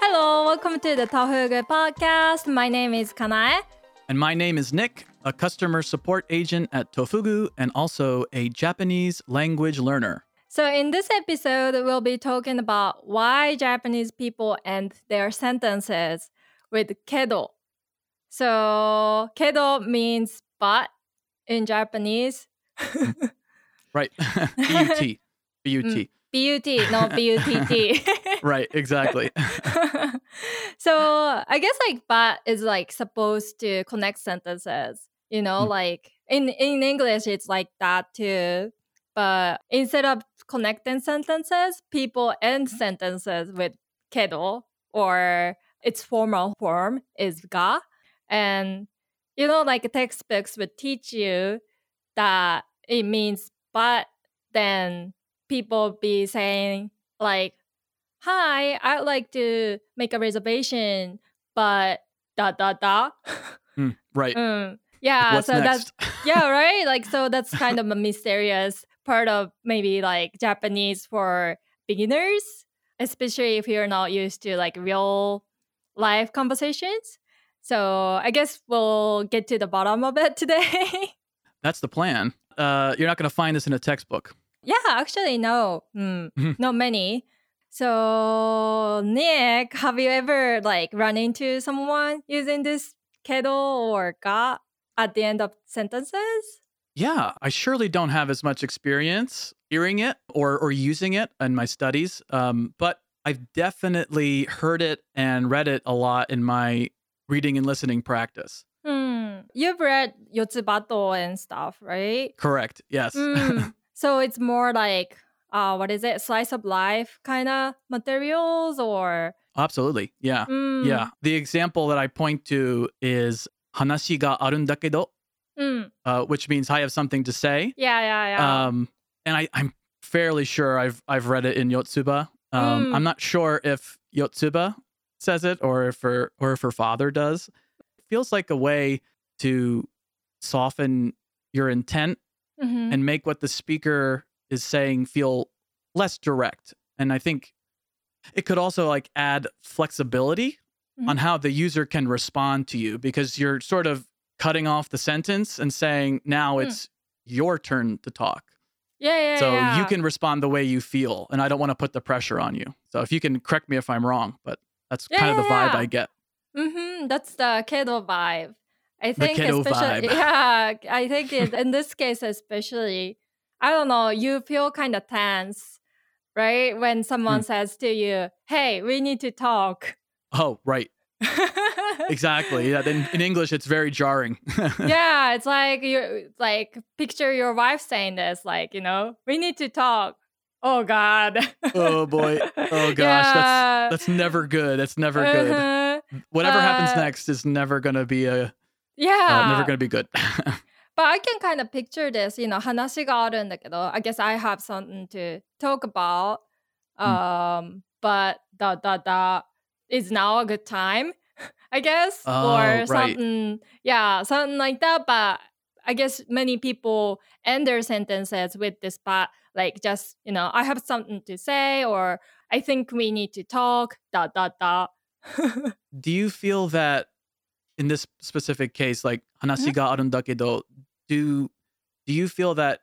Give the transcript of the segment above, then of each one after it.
Hello, welcome to the Tofugu podcast. My name is Kanae. And my name is Nick, a customer support agent at Tofugu and also a Japanese language learner. So, in this episode, we'll be talking about why Japanese people end their sentences with kedo. So, kedo means but in Japanese. Right. B-U-T. B-U-T. B-U-T, not B-U-T-T. right, exactly. so, I guess like but is like supposed to connect sentences, you know, Mm. like in, in English, it's like that too. But instead of connecting sentences, people end sentences with kedo or its formal form is ga. And you know, like textbooks would teach you that it means but then people be saying like, Hi, I'd like to make a reservation, but da da da. Mm, right. Mm, yeah, What's so that's yeah, right? Like, so that's kind of a mysterious part of maybe like Japanese for beginners, especially if you're not used to like real life conversations. So I guess we'll get to the bottom of it today. That's the plan. Uh, you're not going to find this in a textbook. yeah, actually, no, mm, not many. So, Nick, have you ever like run into someone using this kedo or ga at the end of sentences? Yeah, I surely don't have as much experience hearing it or or using it in my studies, um, but I've definitely heard it and read it a lot in my reading and listening practice. Hmm. You've read Yotsubato and stuff, right? Correct. Yes. Mm. so it's more like, uh, what is it? Slice of life kind of materials or? Absolutely. Yeah. Mm. Yeah. The example that I point to is hanashi ga arun dakedo, Mm. uh, which means I have something to say. Yeah, yeah, yeah. Um, and I, I'm fairly sure I've I've read it in Yotsuba. Um, Mm. I'm not sure if Yotsuba says it or if her or if her father does. It feels like a way to soften your intent Mhm. and make what the speaker is saying feel less direct. And I think it could also like add flexibility Mhm. on how the user can respond to you because you're sort of cutting off the sentence and saying now Mm. it's your turn to talk. yeah, yeah, So yeah. you can respond the way you feel, and I don't want to put the pressure on you. So if you can correct me if I'm wrong, but that's Yeah, kind of the yeah, vibe. I get. Mm-hmm. That's the kedo vibe. I think especially vibe. yeah, I think it, in this case especially, I don't know, you feel kind of tense, right? When someone Hmm. says to you, "Hey, we need to talk." Oh, right. Exactly. Yeah. In, in English, it's very jarring. yeah, it's like you like picture your wife saying this, like you know, we need to talk. Oh God. oh boy. Oh gosh. Yeah. That's that's never good. That's never good. Uh-huh. Whatever happens Uh, next is never gonna be a Yeah. uh, never gonna be good. But I can kind of picture this, you know, 話があるんだけど, I guess I have something to talk about. Um, but da da da is now a good time, I guess, Oh, or right. something. Yeah, something like that. But I guess many people end their sentences with this but like just, you know, I have something to say or I think we need to talk, da da da. do you feel that in this specific case, like Mm-hmm. ga arun dakedo, do do you feel that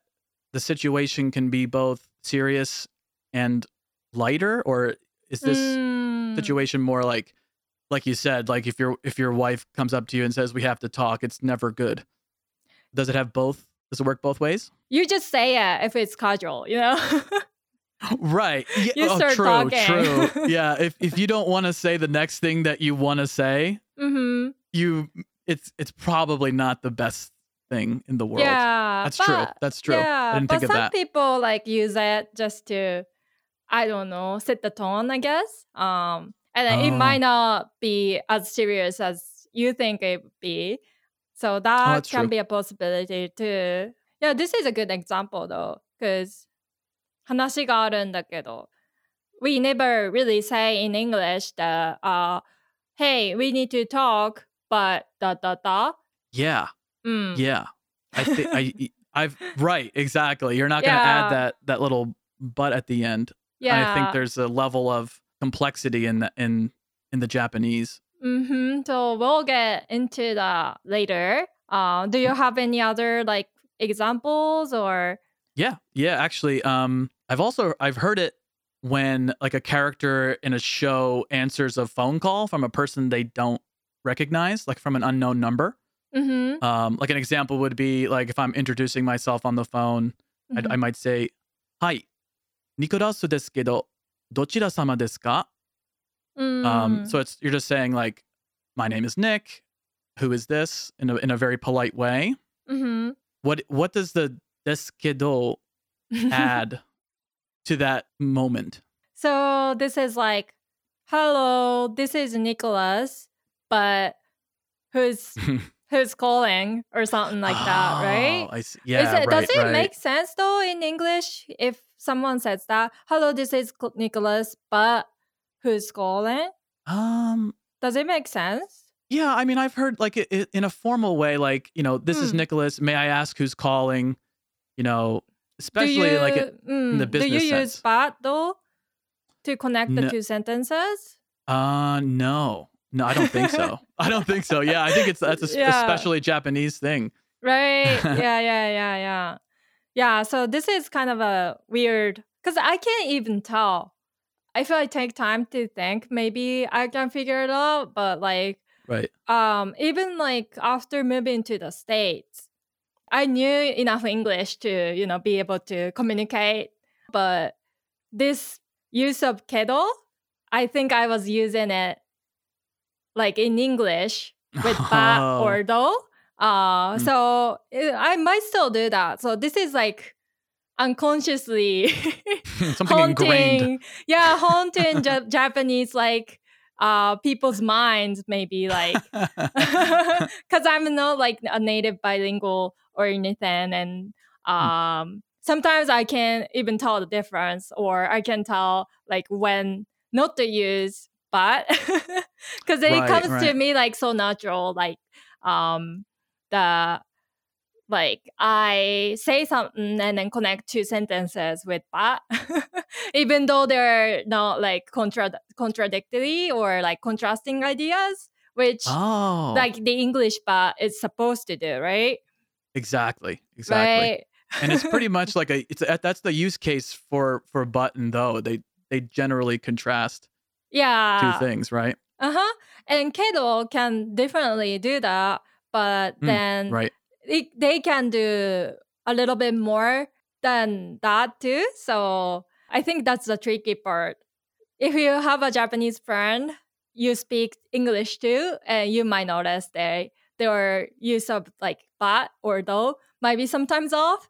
the situation can be both serious and lighter, or is this Mm. situation more like like you said, like if your if your wife comes up to you and says we have to talk, it's never good. Does it have both? Does it work both ways? You just say it if it's casual, you know? Right. Yeah. You oh, start true, talking. true. Yeah. If if you don't want to say the next thing that you want to say, mm-hmm. you it's it's probably not the best thing in the world. Yeah, That's but, true. That's true. Yeah, I didn't but think of some that. people like use it just to, I don't know, set the tone. I guess. Um, and then it Oh. might not be as serious as you think it would be. So that Oh, that's can true. be a possibility too. Yeah, this is a good example though, because 話があるんだけど we never really say in English that uh, hey, we need to talk, but da da da. Yeah. Mm. Yeah. I think I I've right, exactly. You're not gonna Yeah. add that that little but at the end. Yeah. And I think there's a level of complexity in the, in in the Japanese. Mm-hmm. So we'll get into that later. Uh, do you have any other like examples or? Yeah, yeah. Actually, um, I've also I've heard it when like a character in a show answers a phone call from a person they don't recognize, like from an unknown number. Mm-hmm. Um, like an example would be like if I'm introducing myself on the phone, I'd- I might say, "Hi, Nicolas ですけど、どちら様ですか?" um, mm. Um, so it's you're just saying like, "My name is Nick. Who is this?" in a in a very polite way. Mm-hmm. What what does the deskedo add to that moment? So this is like, "Hello, this is Nicholas, but who's who's calling or something like that, oh, right? I see. Yeah, it, right, does it right. make sense though in English if someone says that? Hello, this is Nicholas, but who's calling? Um, Does it make sense? yeah, I mean, I've heard like it, it, in a formal way, like you know, this is Hmm. Nicholas. May I ask who's calling? You know, especially you, like it, mm, the do you business use sense. but though to connect the No. two sentences? uh, no, no, I don't think so. I don't think so. Yeah, I think it's that's a Yeah. especially Japanese thing. Right. yeah, yeah, yeah, yeah. Yeah, so this is kind of a weird because I can't even tell. If I take time to think, maybe I can figure it out. But like, Right. um, even like after moving to the States, I knew enough English to, you know, be able to communicate. But this use of kedo, I think I was using it like in English with ba Oh. or do. Uh, Mm. so eh, I might still do that. So this is like unconsciously Something ingrained. haunting, yeah, haunting Ja- Japanese like uh people's minds maybe like because I'm not like a native bilingual or anything, and Hmm. um sometimes I can't even tell the difference, or I can tell like when not to use but because it Right, comes to me like so natural, like um the like I say something and then connect two sentences with but even though they're not like contra- contradictory or like contrasting ideas, which oh, like the English but is supposed to do, right? exactly, exactly. Right. and it's pretty much like a it's a, that's the use case for for button though they they generally contrast yeah. two things right Uh huh. And Kedo can definitely do that, but Mm, then right it, they can do a little bit more than that too. So I think that's the tricky part. If you have a Japanese friend, you speak English too, and you might notice they their use of like but or do might be sometimes off.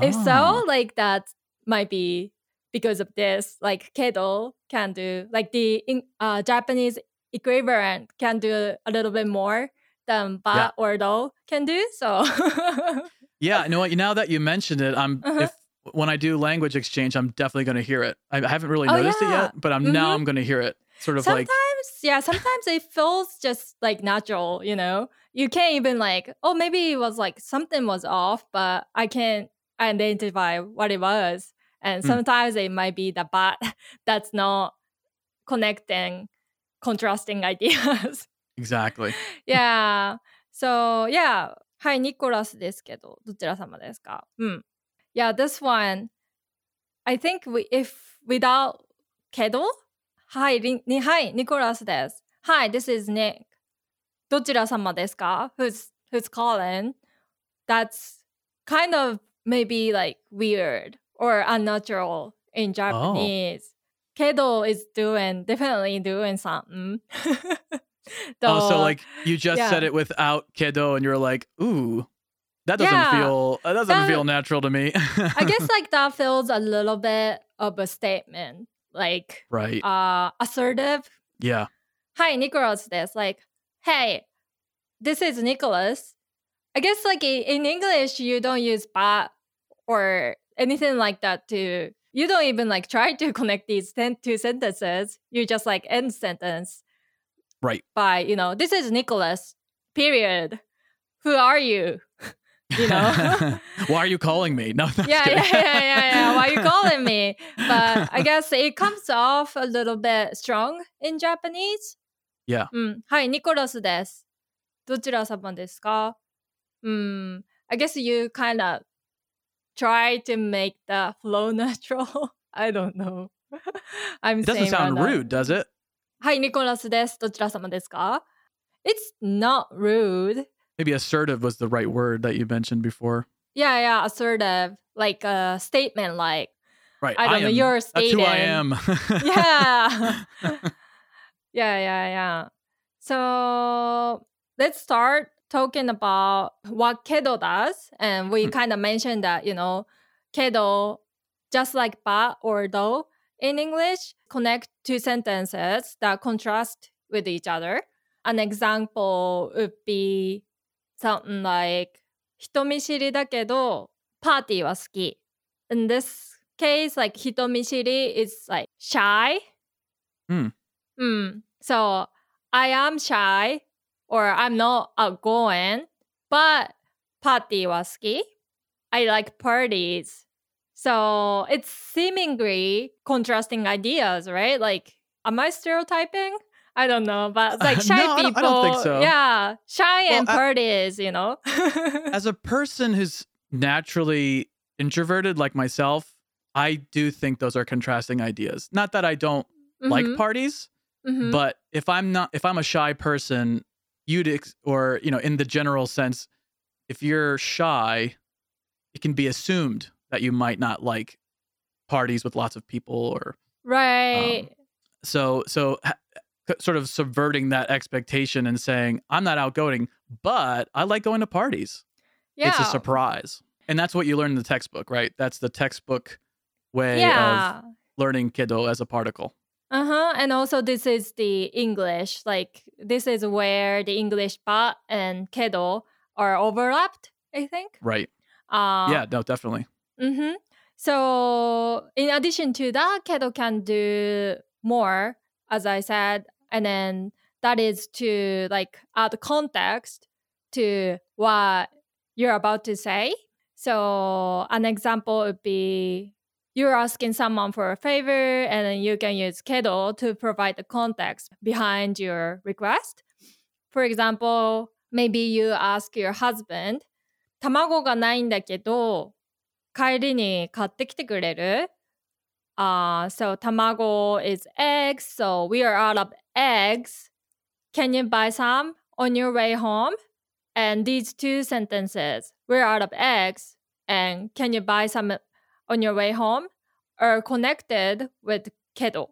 If Oh, so, like that might be because of this. Like kedo can do like the uh, Japanese equivalent can do a little bit more than ba Yeah. or do can do. So yeah you know what now that you mentioned it i'm Uh-huh. if when i do language exchange i'm definitely going to hear it i haven't really Oh, noticed it yet but i'm now Mhm. i'm going to hear it sort of sometimes, like yeah, sometimes it feels just like natural. You know, you can't even like, oh, maybe it was like something was off, but I can't identify what it was. And Hmm. sometimes it might be the but that's not connecting contrasting ideas. exactly yeah. So yeah. はい、ニコラスですけど、どちら様ですかうん。Yeah, this one, I think we, if without けどはい、りにはい、ニコラスです。Hi, this is Nick. どちら様ですか who's, who's calling? That's kind of maybe like weird or unnatural in Japanese. けど is doing, definitely doing something. oh so like you just said it without kedo and you're like ooh that doesn't Yeah. feel that doesn't That- feel natural to me I guess like that feels a little bit of a statement, like right uh assertive. yeah Hi, Nicholas. This like, hey, this is Nicholas. I guess like in English you don't use but or anything like that to. You don't even like try to connect these sen- two sentences. You just like end sentence Right. by, you know, this is Nicholas, period. Who are you? you know? Why are you calling me? No, no yeah, yeah, yeah, yeah, yeah. Why are you calling me? But I guess it comes off a little bit strong in Japanese. Yeah. うん。はい、ニコラスです。どちら様ですかうん。I guess you kind of try to make the flow natural. I don't know. I'm It doesn't saying sound random. rude, does it? はい、ニコラスです。どちら様ですか It's not rude. Maybe assertive was the right word that you mentioned before. Yeah, yeah, assertive. Like a statement like, Right. I don't know, am- you're That's who I stating- am. yeah. yeah, yeah, yeah. So let's start talking about what Kedo does. And we Hmm. kind of mentioned that, you know, Kedo, just like ba or do in English, connect two sentences that contrast with each other. An example would be something like 人見知りだけどパーティーは好き。In this case, like 人見知り is like shy. Mm. Mm. So I am shy or I'm not outgoing, but party was ski. I like parties. So it's seemingly contrasting ideas, right? Like, am I stereotyping? I don't know, but like shy No, I don't- people. I don't think so. Yeah, shy Well, and parties, you know. As a person who's naturally introverted like myself, I do think those are contrasting ideas. Not that I don't like Mhm, parties, mhm. but if I'm not if I'm a shy person, you'd ex- or you know, in the general sense, if you're shy, it can be assumed that you might not like parties with lots of people or right. so so ha- sort of subverting that expectation and saying i'm not outgoing but i like going to parties yeah. it's a surprise and that's what you learn in the textbook right that's the textbook way yeah. of learning kedo as a particle Uh-huh. And also this is the English. Like this is where the English ba and kedo are overlapped, I think. right Uh, yeah no definitely Mm-hmm. So in addition to that, Kedo can do more, as I said, and then that is to like add context to what you're about to say. So an example would be you're asking someone for a favor and then you can use Kedo to provide the context behind your request. For example, maybe you ask your husband, 卵がないんだけど、帰りに買ってきてくれる uh, so tamago is eggs, so we are out of eggs. Can you buy some on your way home? And these two sentences, we're out of eggs, and can you buy some on your way home? are connected with けど。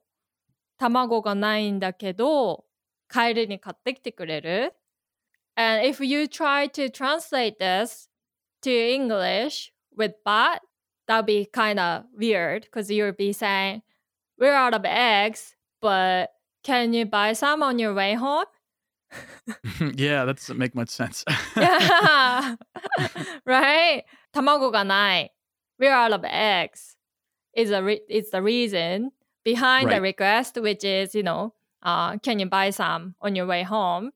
卵がないんだけど、帰りに買ってきてくれる And if you try to translate this to English with bot, that'd be kind of weird because you'd be saying, "We're out of eggs, but can you buy some on your way home?" yeah, that doesn't make much sense. yeah, right. Tamago ga nai. We're out of eggs. Is a re- is the reason behind right. the request, which is you know, uh, can you buy some on your way home?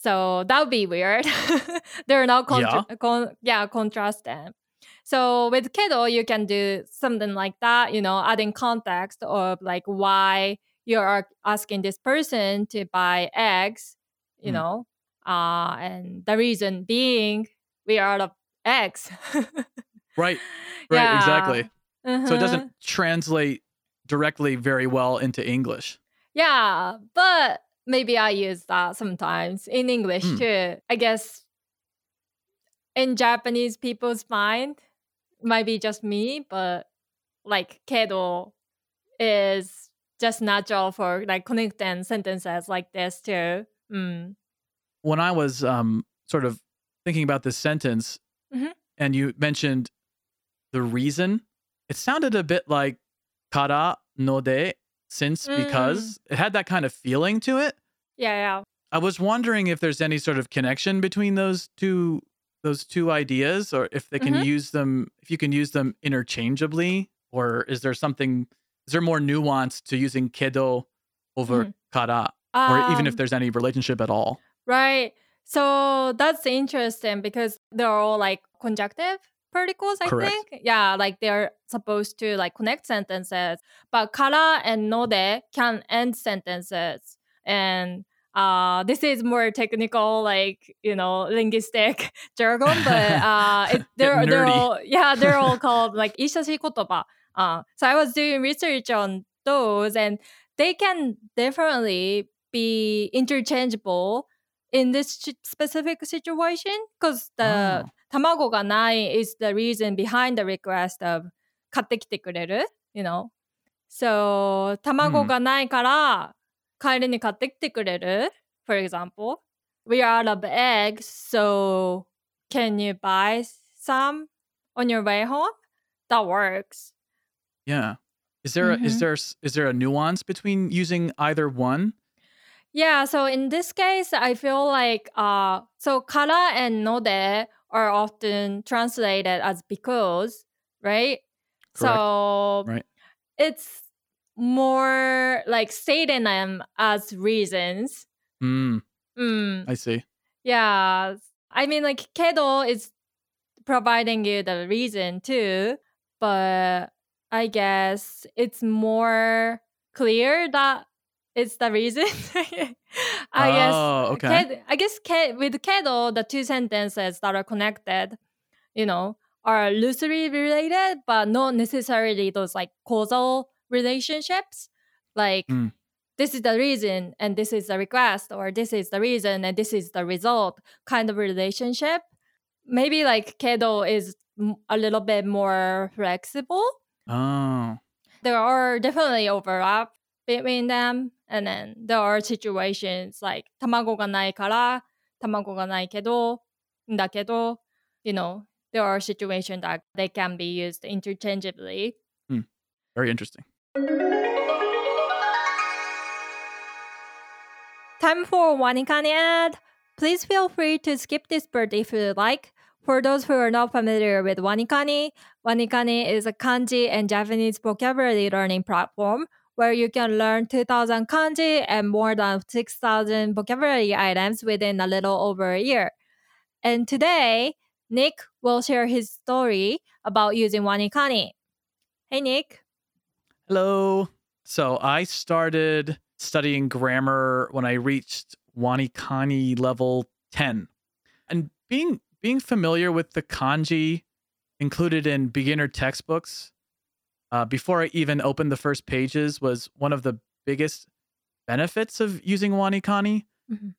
So that would be weird. They're not contra- yeah. Con- yeah contrast them. So with Kedo, you can do something like that, you know, adding context of like why you are asking this person to buy eggs, you Hmm. know, uh, and the reason being we are out of eggs. right right exactly so it doesn't translate directly very well into english Yeah, but maybe I use that sometimes in English Hmm. too. I guess in Japanese people's mind, might be just me, but like kedo is just natural for like connecting sentences like this too. Mm. when I was um, sort of thinking about this sentence, Mhm. and you mentioned the reason, it sounded a bit like kara no de, since Mm. because it had that kind of feeling to it. Yeah, yeah. I was wondering if there's any sort of connection between those two those two ideas, or if they can Mhm. use them, if you can use them interchangeably, or is there something? Is there more nuance to using kedo over Mhm. kara? or even if Um, there's any relationship at all. Right. So that's interesting because they're all like conjunctive particles, I Correct. think. Yeah, like they're supposed to like connect sentences. But kara and node can end sentences. And uh, this is more technical, like you know, linguistic jargon, but uh, it, they're they're all yeah, they're all called like ishashi kotoba. Uh, so I was doing research on those, and they can definitely be interchangeable in this specific situation because the oh. tamago ga nai is the reason behind the request of "katte kite kureru," you know. So hmm. tamago ga nai kara から帰りに買ってきてくれる for example we are out of eggs so can you buy some on your way home that works Yeah. Is there a, is Mhm. there s- is there a nuance between using either one? Yeah, so in this case, I feel like uh so kara and node are often translated as because, right? Correct. So Right. it's more like stating them as reasons. Mm, Mm, I see. yeah. I mean like kedo is providing you the reason too, but I guess it's more clear that it's the reason. I guess Oh, okay. Ked, I guess Ked, with Kedo, the two sentences that are connected, you know, are loosely related, but not necessarily those like causal relationships like mm. this is the reason and this is the request or this is the reason and this is the result kind of relationship. Maybe like kedo is a little bit more flexible. Oh. There are definitely overlap between them and then there are situations like tamago ga nai kara tamago ga nai kedo da kedo you know there are situations that they can be used interchangeably. Mm. very interesting. Time for Wanikani ad. Please feel free to skip this part if you like. For those who are not familiar with Wanikani, Wanikani is a kanji and Japanese vocabulary learning platform where you can learn 2000 kanji and more than 6000 vocabulary items within a little over a year. And today, Nick will share his story about using Wanikani. Hey, Nick. Hello. So I started studying grammar when I reached Wanikani level 10. And being being familiar with the kanji included in beginner textbooks uh, before I even opened the first pages was one of the biggest benefits of using Wanikani. Mhm.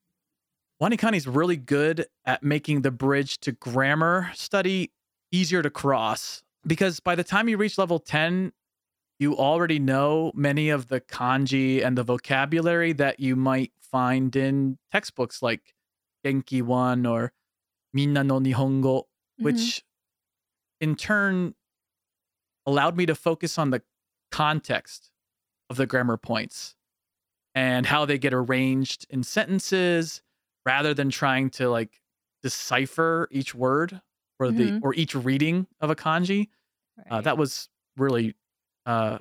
Wanikani is really good at making the bridge to grammar study easier to cross because by the time you reach level 10, you already know many of the kanji and the vocabulary that you might find in textbooks like Genki 1 or Minna no Nihongo, which in turn allowed me to focus on the context of the grammar points and how they get arranged in sentences rather than trying to like decipher each word or the Mhm. or each reading of a kanji. Uh, that was really uh,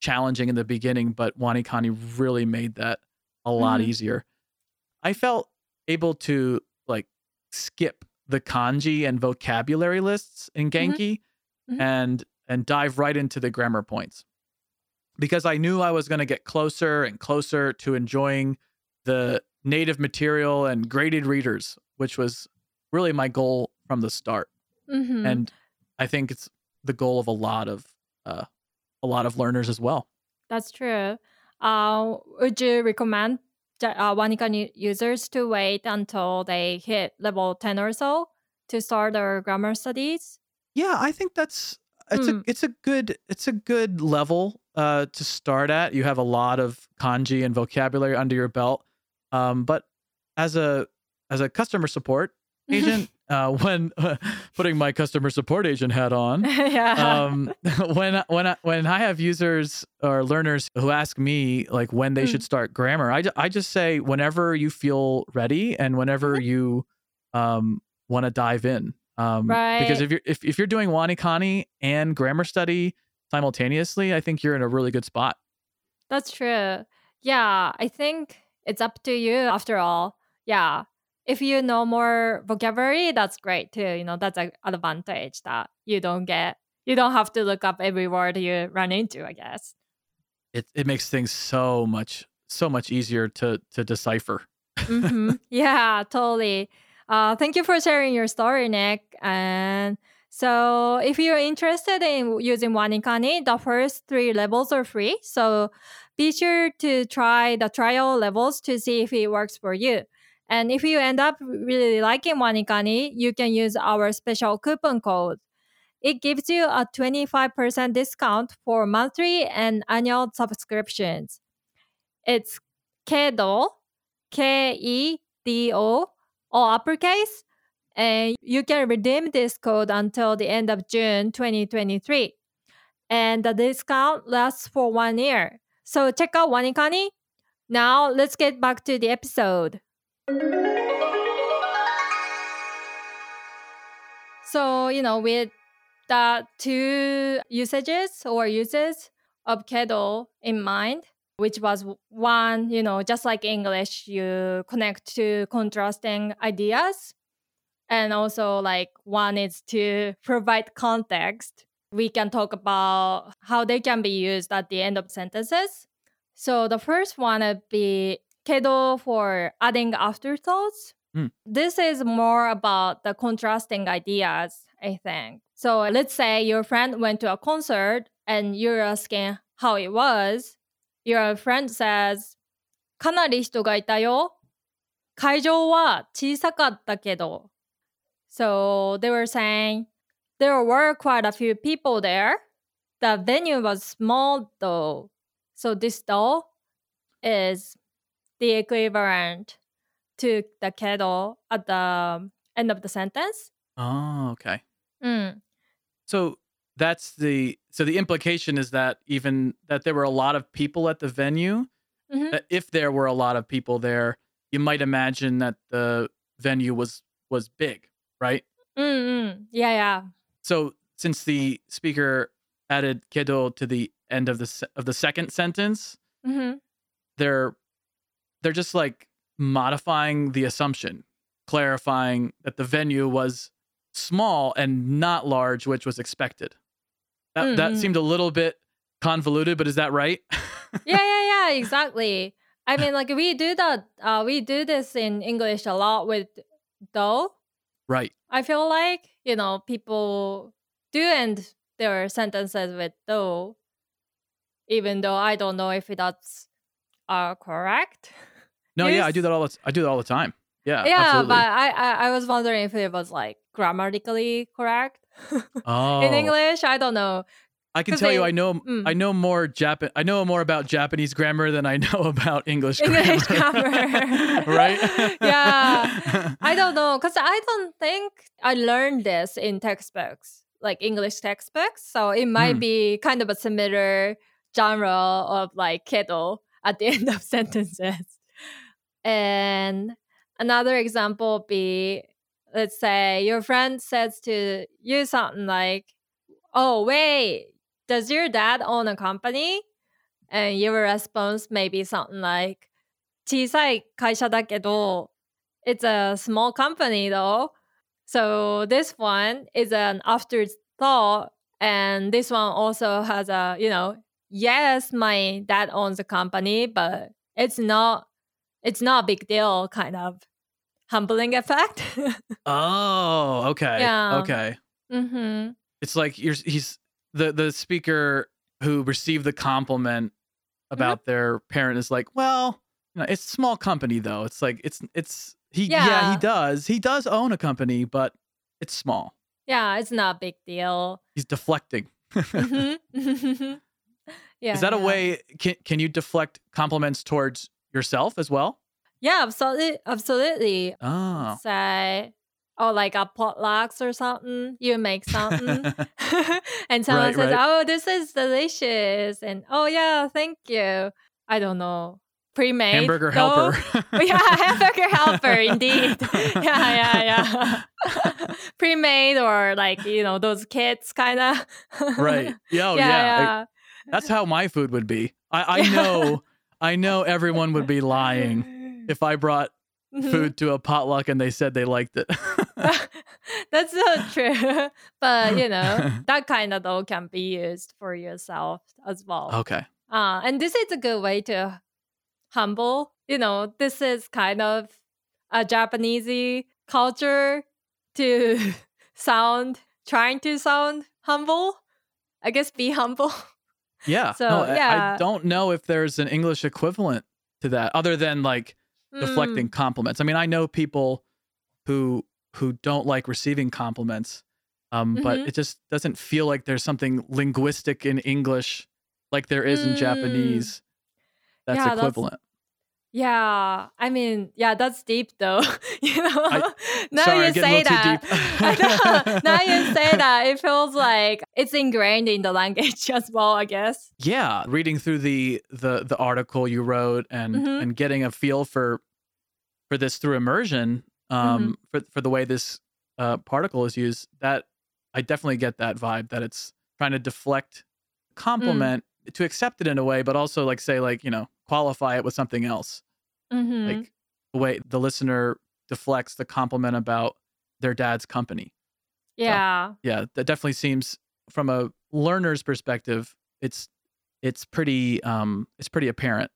challenging in the beginning, but Wani Wanikani really made that a lot Mhm. easier. I felt able to like skip the kanji and vocabulary lists in Genki Mhm. and and dive right into the grammar points because I knew I was going to get closer and closer to enjoying the native material and graded readers, which was really my goal from the start Mhm. and I think it's the goal of a lot of uh, a lot of learners as well. That's true. Uh, would you recommend uh, users to wait until they hit level 10 or so to start their grammar studies? Yeah, I think that's it's Mm. a it's a good it's a good level uh, to start at. You have a lot of kanji and vocabulary under your belt, um, but as a as a customer support agent, uh, when putting my customer support agent hat on, yeah. um when when I, when I have users or learners who ask me like when they Mm. should start grammar, I, I just say whenever you feel ready and whenever Mm-hmm. you um want to dive in. Um because if you're if, if you're doing Wanikani and grammar study simultaneously, I think you're in a really good spot. That's true. Yeah, I think it's up to you after all. Yeah. If you know more vocabulary, that's great too. You know, that's an advantage that you don't get. You don't have to look up every word you run into, I guess. It it makes things so much so much easier to to decipher. hmm Yeah, totally. Uh, thank you for sharing your story, Nick. And so, if you're interested in using Wanikani, the first three levels are free. So, be sure to try the trial levels to see if it works for you. And if you end up really liking Wanikani, you can use our special coupon code. It gives you a 25% discount for monthly and annual subscriptions. It's KEDO, K E D O, all uppercase, and you can redeem this code until the end of June 2023. And the discount lasts for one year. So check out Wanikani. Now let's get back to the episode. So, you know, with the two usages or uses of Kedo in mind, which was one, you know, just like English, you connect to contrasting ideas. And also, like, one is to provide context. We can talk about how they can be used at the end of sentences. So, the first one would be kedo for adding afterthoughts. Mm. This is more about the contrasting ideas, I think. So, let's say your friend went to a concert and you're asking how it was your friend says かなり人がいたよ。会場は小さかったけど。So they were saying there were quite a few people there. The venue was small though. So this though is the equivalent to the kedo at the um, end of the sentence. Oh, okay. Mm. So that's the so the implication is that even that there were a lot of people at the venue. Mm-hmm. That if there were a lot of people there, you might imagine that the venue was was big, right? Mm-hmm. Yeah, yeah. So since the speaker added kedo to the end of the of the second sentence, mm-hmm. there they're just like modifying the assumption, clarifying that the venue was small and not large, which was expected. That that Mm-mm. seemed a little bit convoluted, but is that right? yeah, yeah, yeah, exactly. I mean, like we do that. Uh, we do this in English a lot with though. right. I feel like you know people do end their sentences with though, even though I don't know if that's uh correct. No, yeah, I do that all the I do that all the time. Yeah, yeah, absolutely. but I, I I was wondering if it was like grammatically correct oh, in English. I don't know. I can tell you, I know mm. I know more Japan. I know more about Japanese grammar than I know about English grammar. English grammar. right? Yeah. I don't know because I don't think I learned this in textbooks, like English textbooks. So it might Hmm. be kind of a similar genre of like kedo at the end of sentences. And another example would be let's say your friend says to you something like, Oh, wait, does your dad own a company? And your response may be something like, 小さい会社だけど it's a small company though. So this one is an afterthought and this one also has a, you know, yes, my dad owns a company, but it's not it's not a big deal kind of humbling effect. oh, okay. Yeah. Okay. mm-hmm. It's like you're he's the the speaker who received the compliment Mm-hmm. about their parent is like, well, you know, it's a small company though. It's like it's it's he yeah. Yeah. he does. He does own a company, but it's small. Yeah, it's not a big deal. He's deflecting. Mhm. yeah. is that a way can can you deflect compliments towards yourself as well? Yeah, absolutely absolutely. Oh. say, oh, like a potlucks or something. You make something, and someone Right, says, right. "Oh, this is delicious," and oh yeah, thank you. I don't know, pre-made Hamburger though. helper. yeah, hamburger helper, indeed. yeah, yeah, yeah. pre-made or like you know those kits, kind of. right. Yeah, oh, yeah, yeah. Yeah. That's how my food would be. I, I know I know everyone would be lying if I brought Mhm. food to a potluck and they said they liked it. That's so true. But you know, that kind of though can be used for yourself as well. okay. Uh, and this is a good way to humble. You know, this is kind of a Japanese culture to sound, trying to sound humble. I guess be humble. Yeah. So, no, I- I, don't know if there's an English equivalent to that other than like deflecting Mm, compliments. I mean, I know people who who don't like receiving compliments, um, but Mhm. it just doesn't feel like there's something linguistic in English like there is in Mm. Japanese that's Yeah, that's- equivalent. Yeah, I mean, yeah, that's deep though. you know, I- now sorry, you say that. I know. Now you say that, it feels like it's ingrained in the language as well. I guess. yeah, reading through the the the article you wrote and Mhm. and getting a feel for for this through immersion, um, for for the way this uh, particle is used, that I definitely get that vibe that it's trying to deflect compliment to accept it in a way, but also like say like you know qualify it with something else, hmm like the way the listener deflects the compliment about their dad's company. yeah. yeah that definitely seems from a learner's perspective it's it's pretty um it's pretty apparent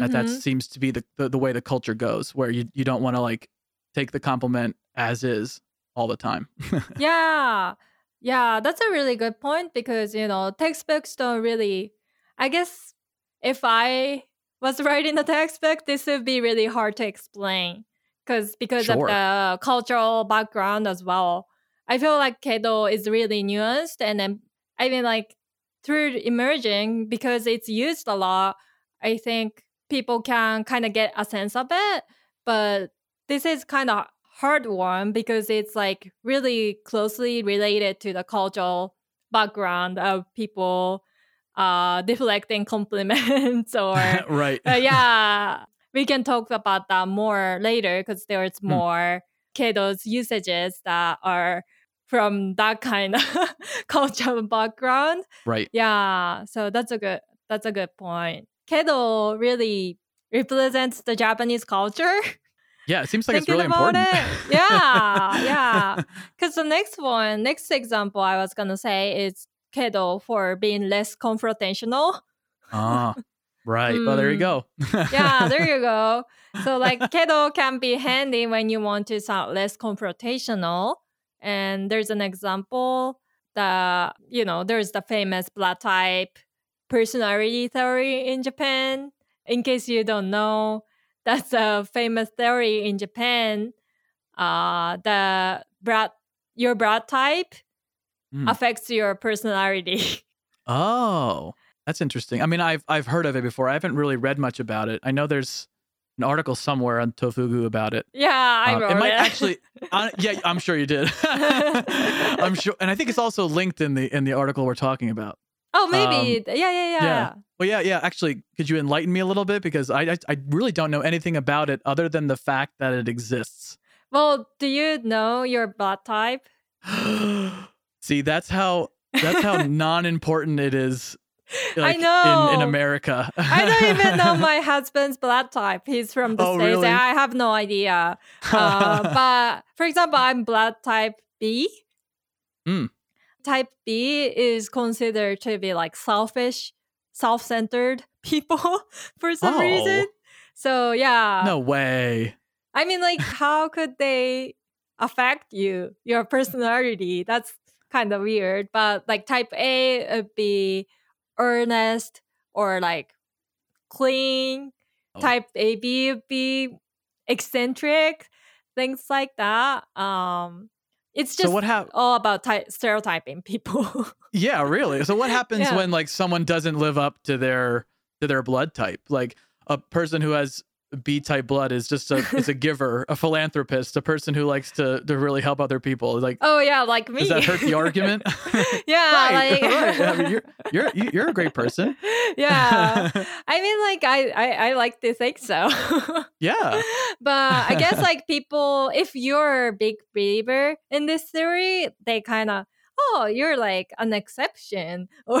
that that Mhm. seems to be the, the the way the culture goes where you you don't want to like take the compliment as is all the time yeah yeah that's a really good point because you know textbooks don't really i guess if i was writing a textbook this would be really hard to explain because because Sure. of the cultural background as well i feel like kedo is really nuanced and then i mean like through emerging because it's used a lot i think people can kind of get a sense of it but this is kind of hard one because it's like really closely related to the cultural background of people uh deflecting compliments or right uh, yeah we can talk about that more later because there's Hmm. more kedo's usages that are from that kind of cultural background right yeah so that's a good that's a good point kedo really represents the japanese culture yeah it seems like it's thinking really about important it. Yeah, yeah. Because the next one, next example I was gonna say is kedo for being less confrontational. ah right well there you Mm. go Yeah, there you go. So like kedo can be handy when you want to sound less confrontational. And there's an example that you know there's the famous blood type personality theory in Japan. In case you don't know, that's a famous theory in Japan. Uh, the blood, your blood type Hmm. affects your personality. Oh, that's interesting. I mean, I've I've heard of it before. I haven't really read much about it. I know there's an article somewhere on Tofugu about it. yeah, I Um, wrote it it. might actually, uh, yeah, I'm sure you did. I'm sure, and I think it's also linked in the in the article we're talking about. oh, maybe. yeah, yeah, yeah, um, yeah. yeah. Well, yeah, yeah. Actually, could you enlighten me a little bit because I I, I really don't know anything about it other than the fact that it exists. Well, do you know your blood type? See, that's how that's how non-important it is. I like, in, in. America. I don't even know my husband's blood type. He's from the Oh, States. really? I have no idea. Uh, but for example, I'm blood type B. Mm. Type B is considered to be like selfish, self centered people for some Oh. reason. So, yeah. no way. I mean, like, how could they affect you, your personality? That's kind of weird. But like, type A would be earnest or like clean. Oh. Type AB would be eccentric, things like that. Um, it's just so what hap- all about ty- stereotyping people. Yeah, really. So what happens Yeah. when like someone doesn't live up to their to their blood type? Like a person who has B type blood is just a is a giver, a philanthropist, a person who likes to to really help other people. Like oh yeah, like me. does that hurt the argument? yeah, right, like right. I mean, you're you're you- you're a great person. yeah. I mean, like I, I, I like to think so. yeah. but I guess like people, if you're a big believer in this theory, they kind of, oh, you're like an exception, or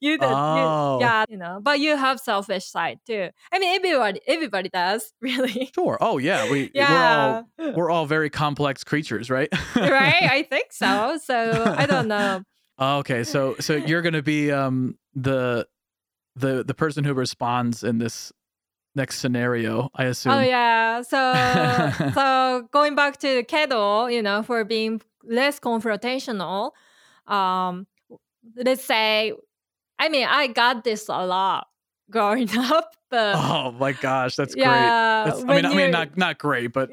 you, don't, Oh. you, yeah, you know. But you have selfish side too. I mean, everybody, everybody does, really. Sure. Oh yeah. We Yeah, we're all we're all very complex creatures, right? right. I think so. So I don't know. Oh, okay. So so you're gonna be um the the the person who responds in this next scenario, I assume. Oh yeah. So so going back to Kedo, you know, for being less confrontational, um, let's say, I mean, I got this a lot growing up, but Oh my gosh, that's great. yeah, That's, I when mean, I mean, you're- not not great, but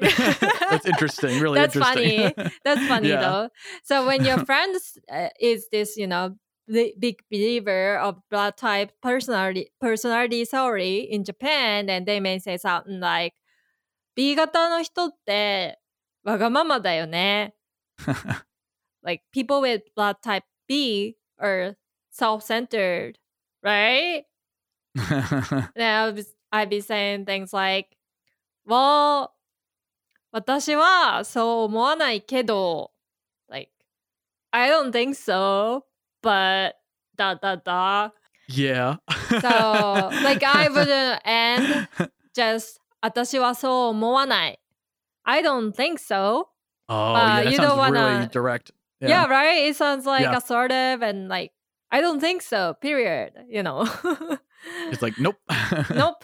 that's interesting. Really That's interesting. That's funny Yeah. though. So when your friend uh, is this, you know, the big believer of blood type personality personality theory in Japan, and they may say something like, "B 型の人ってわがままだよね." Like people with blood type B are self-centered, right? And I'll be, I'd be saying things like, Well, 私はそう思わないけど、like, I don't think so, but da da da. yeah. So, like, I wouldn't end just 私はそう思わない. I don't think so. Oh, Uh, yeah, that you sounds don't really wanna- direct. Yeah, right? It sounds like Yeah. assertive and like, I don't think so, period. You know? It's like, nope. nope.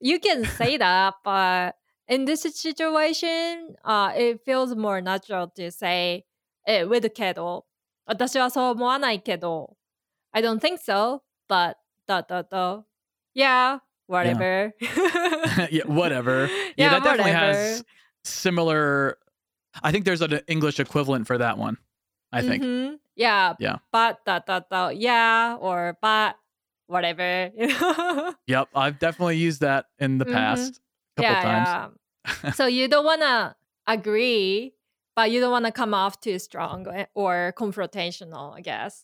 You can say that, but in this situation, uh, it feels more natural to say it with けど。私はそう思わないけど。I don't think so, but da da da. Yeah, whatever. yeah, whatever. Yeah, Yeah, that definitely has whatever. similar. I think there's an English equivalent for that one. I think. Mhm. Yeah. Yeah. But da da. Yeah, or but whatever. Yep, I've definitely used that in the Mhm. past a couple times. yeah. so you don't want to agree, but you don't want to come off too strong eh, or confrontational, I guess.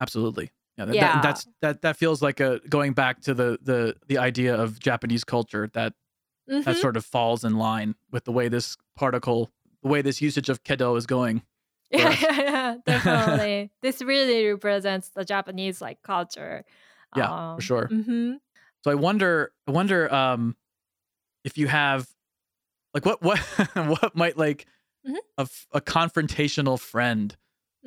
Absolutely. Yeah, that, Yeah. That, that's that. That feels like a going back to the the the idea of Japanese culture that that Mhm. sort of falls in line with the way this particle, the way this usage of kedo is going. Yeah, yeah, definitely. this really represents the Japanese like culture. Yeah, for sure. hmm So I wonder, I wonder um, if you have, like, what what what might like Mhm. a, f- a confrontational friend,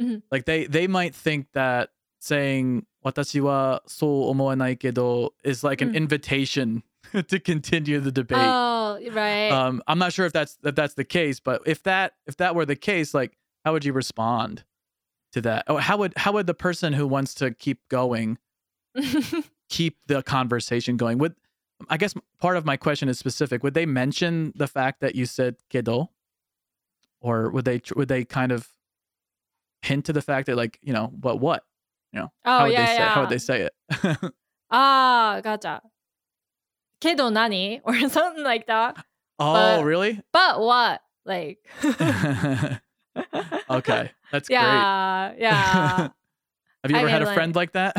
Mhm. like they they might think that saying "watashi wa so omowanai kedo" is like an Mm. invitation to continue the debate. Oh, right. um, I'm not sure if that's if that's the case, but if that if that were the case, like, how would you respond to that? Oh, how would how would the person who wants to keep going keep the conversation going. Would I guess part of my question is specific. Would they mention the fact that you said kedo, or would they would they kind of hint to the fact that like you know but what you know oh, how would yeah, they say yeah. how would they say it? Ah, gotcha. Kedo nani? Or something like that. oh But- really? But what? Like, okay, that's great. yeah, yeah. Have you I ever had a like- friend like that?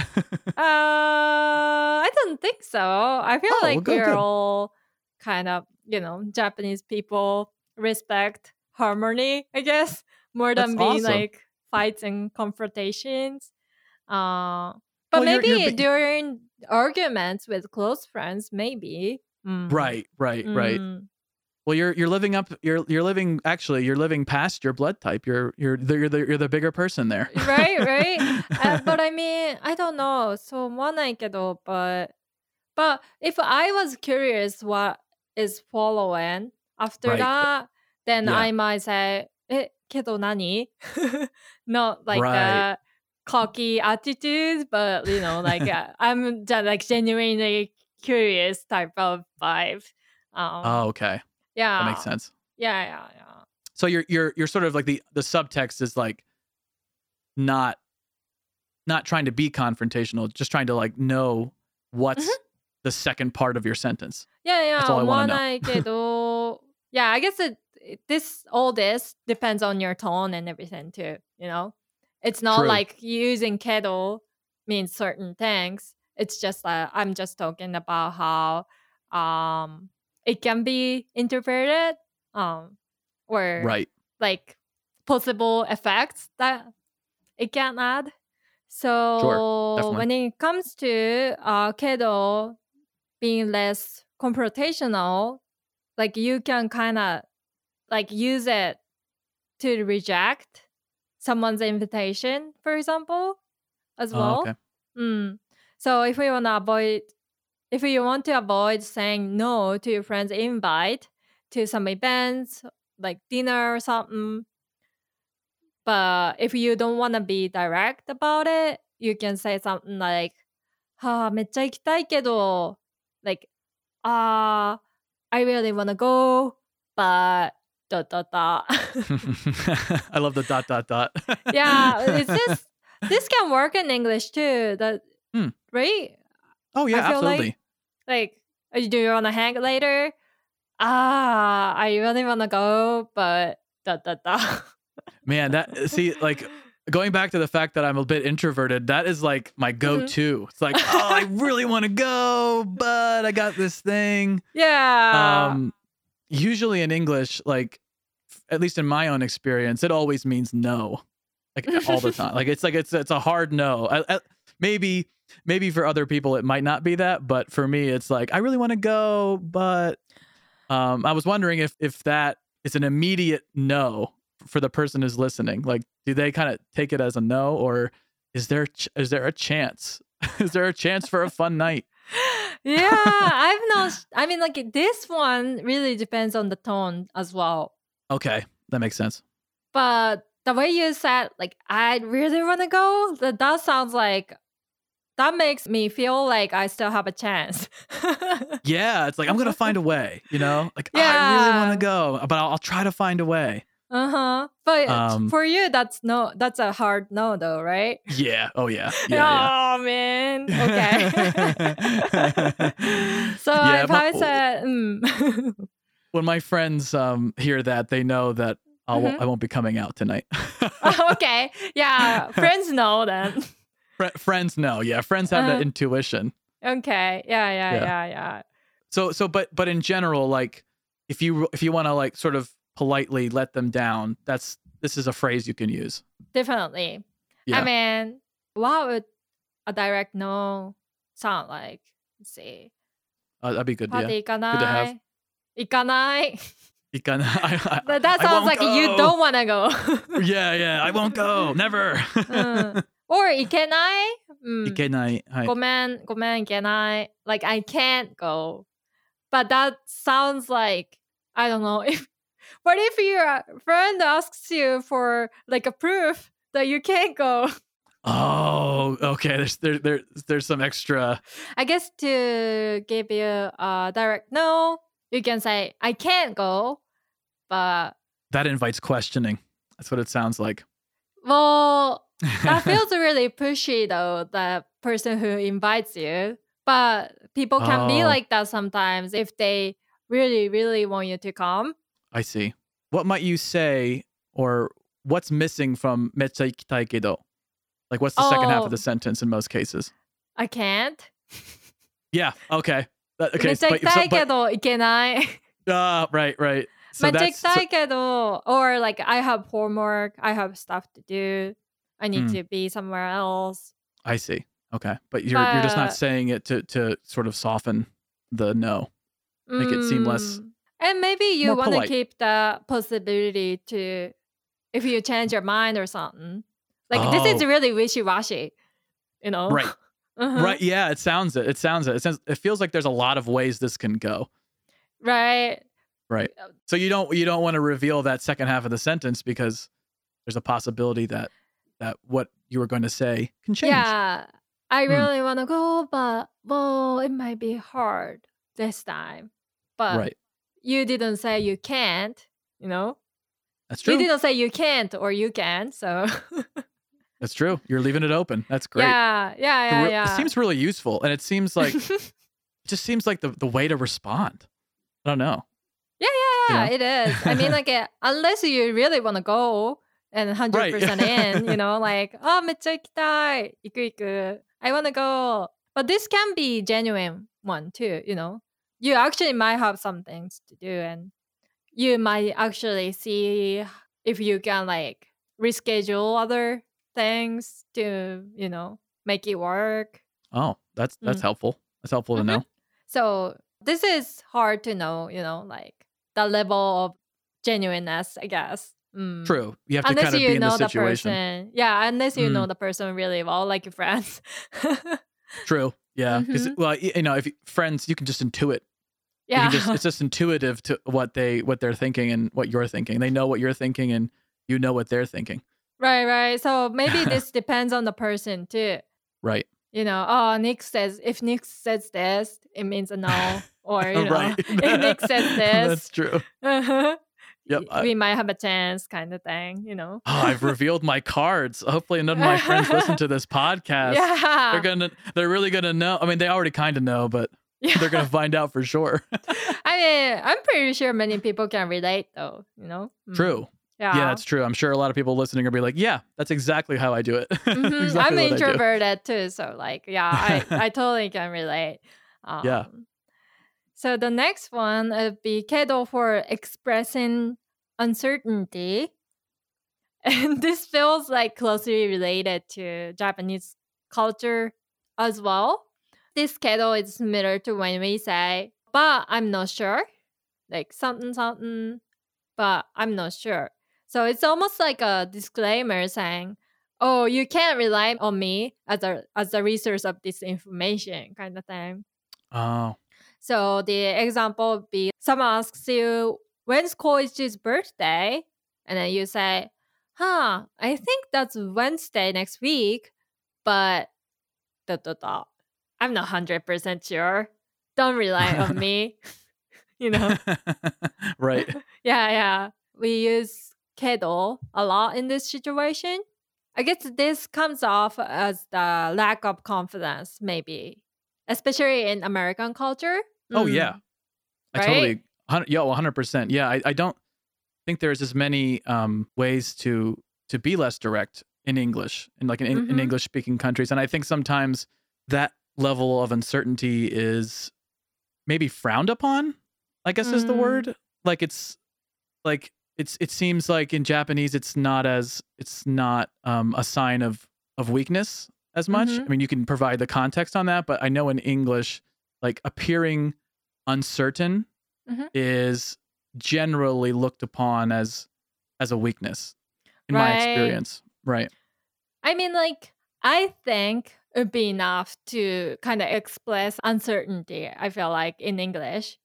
Uh, I don't think so. I feel Oh, like good, we're good. all kind of, you know, Japanese people respect harmony, I guess, more than That's being awesome. like fights and confrontations. Uh, but Well, you're- maybe you're be- during arguments with close friends, maybe. Mm. right, right, right. Mm. Well, you're you're living up. You're you're living actually. You're living past your blood type. You're you're the, you're the you're the bigger person there. right, right. uh, but I mean, I don't know. So 思わないけど, but but if I was curious what is following after Right. that, then Yeah. I might say, え、けど何? Not like Right. a cocky attitude, but you know, like uh, I'm like genuinely curious type of vibe. Um, oh, okay. Yeah, that makes sense. Yeah, yeah, yeah. So you're you're you're sort of like the the subtext is like not not trying to be confrontational, just trying to like know what's mm-hmm. the second part of your sentence. Yeah, yeah. That's all I want to know. yeah, I guess it, this all this depends on your tone and everything too. You know. It's not True. like using kedo means certain things. It's just uh, I'm just talking about how um it can be interpreted um or Right. like possible effects that it can add. So definitely. when it comes to uh, kedo being less confrontational, like you can kind of like use it to reject someone's invitation, for example, as Oh, well. okay. Mm. So if you want to avoid, if you want to avoid saying no to your friend's invite to some events like dinner or something, but if you don't want to be direct about it, you can say something like, はあ、めっちゃ行きたいけど、like, あ、I really wanna go, but dot dot dot. I love the dot dot dot. yeah, is this this can work in English too. That Hmm. right? Oh yeah, like- absolutely. Like, uh, do you wanna hang later? Ah, I really wanna go, but dot dot dot. Man, that see like going back to the fact that I'm a bit introverted, that is like my Mm-hmm. go-to. It's like, oh, I really want to go, but I got this thing. yeah. um usually in english like at least in my own experience it always means no like all the time. Like it's like it's it's a hard no. I, I- maybe maybe for other people it might not be that but for me it's like i really want to go but um i was wondering if if that is an immediate no for the person who's listening. Like do they kind of take it as a no or is there ch- is there a chance? Is there a chance for a fun night yeah, I've not. I mean, like this one really depends on the tone as well. okay that makes sense But the way you said, like, I really want to go, that, that sounds like that makes me feel like I still have a chance. Yeah, it's like I'm gonna find a way, you know. Like I really want to go, but I'll, I'll try to find a way. Uh huh. But Um, for you, that's no, that's a hard no, though, right? Yeah. Oh yeah. Yeah. oh man. Okay. so Yeah, if but- I said, mm. when my friends um hear that, they know that I won't Mhm. I won't be coming out tonight. okay, yeah, friends know then. Fri- friends know. Yeah, friends have Uh-huh. that intuition. Okay, yeah, yeah, Yeah. yeah, yeah. So so but but in general, like if you if you want to like sort of politely let them down, that's this is a phrase you can use. Definitely. Yeah. I mean, what would a direct no sound like? Let's see. Uh, that'd be good. パーティ Yeah. ー行か Good to な have. い行かない。 You can, I, I, But that I sounds won't like you go. don't want to go. Yeah, yeah. I won't go. Never. うん、or 行けない、うん、いけない。はい。ごめん、ごめん、行けない。Like, I can't go. But that sounds like, I don't know. If, what if your friend asks you for like a proof that you can't go? Oh, okay. There's there, there there's some extra. I guess to give you a direct no, you can say, I can't go. But, That invites questioning. That's what it sounds like. well, that feels really pushy though, the person who invites you. But people can be Oh. like that sometimes if they really, really want you to come. I see. What might you say, or what's missing from meccha ikitai kedo? Like, what's the oh, second half of the oh. sentence in most cases? I can't. yeah. Okay. That, okay. Meccha ikitai kedo ikenai. Ah, right, right. So kedo, so, or like I have homework, I have stuff to do, I need mm. to be somewhere else. I see. Okay, but you're but, you're just not saying it to to sort of soften the no, make mm, it seem less mm. And maybe you want to keep the possibility to, if you change your mind or something. Like this is Oh. really wishy washy, you know? Right. Uh-huh. Right. Yeah. It sounds it. It sounds it. It sounds. It feels like there's a lot of ways this can go. Right. Right. So you don't you don't want to reveal that second half of the sentence because there's a possibility that that what you were going to say can change. Yeah. I Hmm. really want to go, but well, it might be hard this time. But Right you didn't say you can't, you know? That's You true. didn't say you can't or you can, so That's true. You're leaving it open. That's great. yeah, yeah, The yeah, re- yeah. It seems really useful, and it seems like it just seems like the the way to respond. I don't know. yeah, yeah, yeah, you it is. I mean, like, uh, unless you really want to go and 100% in, you know, like, oh, めっちゃ行きたい。行く行く。I want to go. But this can be genuine one too, you know. You actually might have some things to do and you might actually see if you can like reschedule other things to, you know, make it work. Oh, that's that's Mm. helpful. That's helpful Mhm. to know. So this is hard to know, you know, like the level of genuineness, I guess. Mm. True. You have to Unless kind of you be in know the the situation. person. Yeah, unless you know Mm. the person really well, like your friends. True. Yeah. Because Mhm. well, you know, if you, friends, you can just intuit. Yeah. just it's just intuitive to what they what they're thinking and what you're thinking. They know what you're thinking and you know what they're thinking. right, right. So maybe this depends on the person too. Right. You know, oh, Nick says, if Nick says this, it means a no. Or, you know, right. if Nick says this That's true. uh-huh, Yep. y- I- we might have a chance kind of thing, you know? Oh, I've revealed my cards. Hopefully none of my friends listen to this podcast. yeah. They're gonna they're really gonna know. I mean, they already kind of know, but yeah. they're gonna find out for sure. I mean, I'm pretty sure many people can relate though, you know? Mm. True. Yeah. Yeah, that's true. I'm sure a lot of people listening are be like, "Yeah, that's exactly how I do it." Mhm. Exactly I'm what I do. introverted too, so like, yeah, I, I totally can relate. Um, Yeah. So the next one would be kedo for expressing uncertainty. And this feels like closely related to Japanese culture as well. This kedo is similar to when we say, but I'm not sure. Like something, something, but I'm not sure. So it's almost like a disclaimer saying, oh, you can't rely on me as a as a resource of this information kind of thing. Oh, So the example would be someone asks you, when's Koichi's birthday? And then you say, huh, I think that's Wednesday next week, but da, da, da. I'm not 100% sure. Don't rely on me. you know? right. Yeah, yeah. We use kedo a lot in this situation. I guess this comes off as the lack of confidence, maybe, especially in American culture. Oh Mm. yeah, I Right? totally. Yeah, one hundred percent. Yeah, I, I don't think there's as many um, ways to to be less direct in English in like in, in Mhm. English speaking countries, and I think sometimes that level of uncertainty is maybe frowned upon. I guess is the Mm. word. Like it's like it's it seems like in Japanese it's not as it's not um, a sign of of weakness as much. Mhm. I mean, you can provide the context on that, but I know in English, like appearing uncertain Mhm. is generally looked upon as as a weakness in my experience. Right. I mean, like, I think be enough to kind of express uncertainty, I feel like, in English.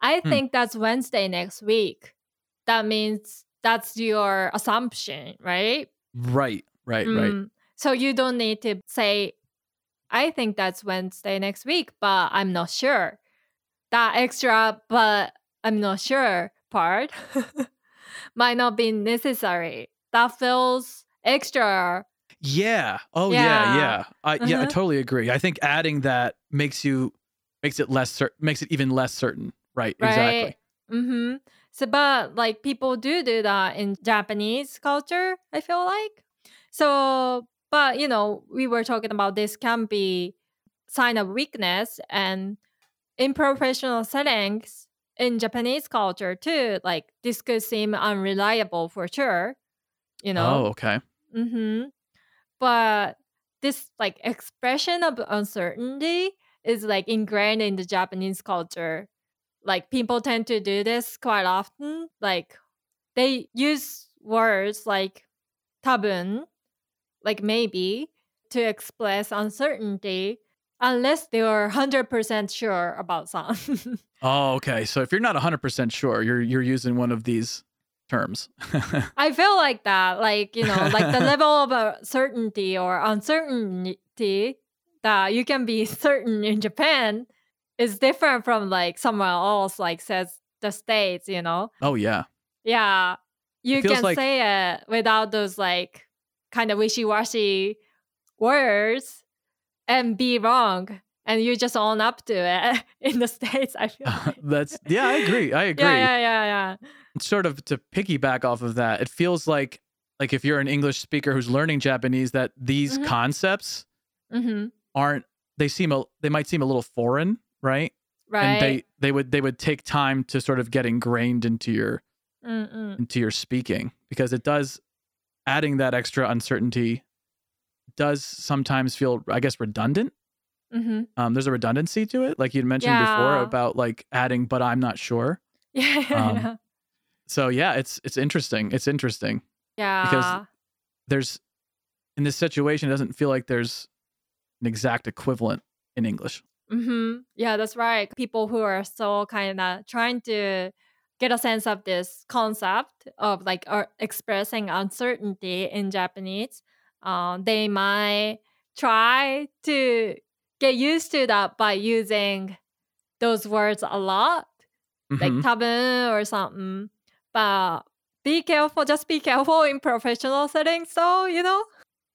I Hmm. think that's Wednesday next week. That means that's your assumption, right? Right. Right. Right. Mm. So you don't need to say, I think that's Wednesday next week, but I'm not sure. That extra, but I'm not sure part might not be necessary. That feels extra. Yeah. Oh yeah. Yeah. Yeah. I yeah. I Uh-huh. totally agree. I think adding that makes you makes it less cer- makes it even less certain. Right. Exactly. Right. Mm-hmm. So, but like people do do that in Japanese culture, I feel like. So, but you know, we were talking about this can be sign of weakness and in professional settings in Japanese culture too, like this could seem unreliable for sure. You know, Oh. Okay. Mm-hmm. But this like expression of uncertainty is like ingrained in the Japanese culture. Like people tend to do this quite often. Like they use words like tabun, like maybe, to express uncertainty unless they are 100% sure about something. Oh. Okay. So if you're not 100 percent sure, you're you're using one of these terms. I feel like that, like, you know, like the level of uh, certainty or uncertainty that you can be certain in Japan is different from like somewhere else, like says the States, you know? oh yeah. Yeah. You can like- say it without those like kind of wishy washy words and be wrong. And you just own up to it in the States, I feel. like. That's yeah. I agree. I agree. Yeah, yeah, yeah, yeah. Sort of to piggyback off of that, it feels like like if you're an English speaker who's learning Japanese, that these Mhm. concepts Mm-hmm. aren't they seem a they might seem a little foreign, right? Right. And they they would they would take time to sort of get ingrained into your Mm-mm. into your speaking because it does adding that extra uncertainty does sometimes feel, I guess, redundant. hmm Um, there's a redundancy to it, like you'd mentioned before about like adding, but I'm not sure. Yeah. Um, So yeah, it's it's interesting. It's interesting. yeah. Because there's in this situation, it doesn't feel like there's an exact equivalent in English. hmm Yeah, that's right. People who are so kind of trying to get a sense of this concept of like uh, expressing uncertainty in Japanese, uh, they might try to get used to that by using those words a lot, like Mhm. tabun or something. But be careful, just be careful in professional settings, though, you know?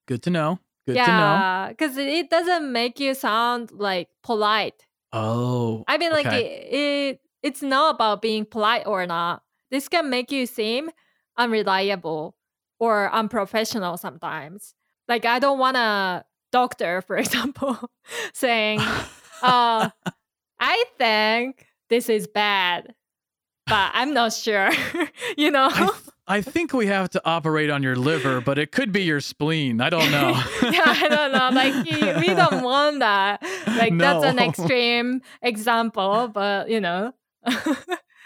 Good to know. Good to know. yeah, because it doesn't make you sound like polite. Oh, I mean, like okay. it, it, it's not about being polite or not. This can make you seem unreliable or unprofessional sometimes. Like I don't want a doctor, for example, saying, "Uh, I think this is bad, but I'm not sure." you know? I, th- I think we have to operate on your liver, but it could be your spleen. I don't know. yeah, I don't know. Like we don't want that. Like that's an extreme example, but you know.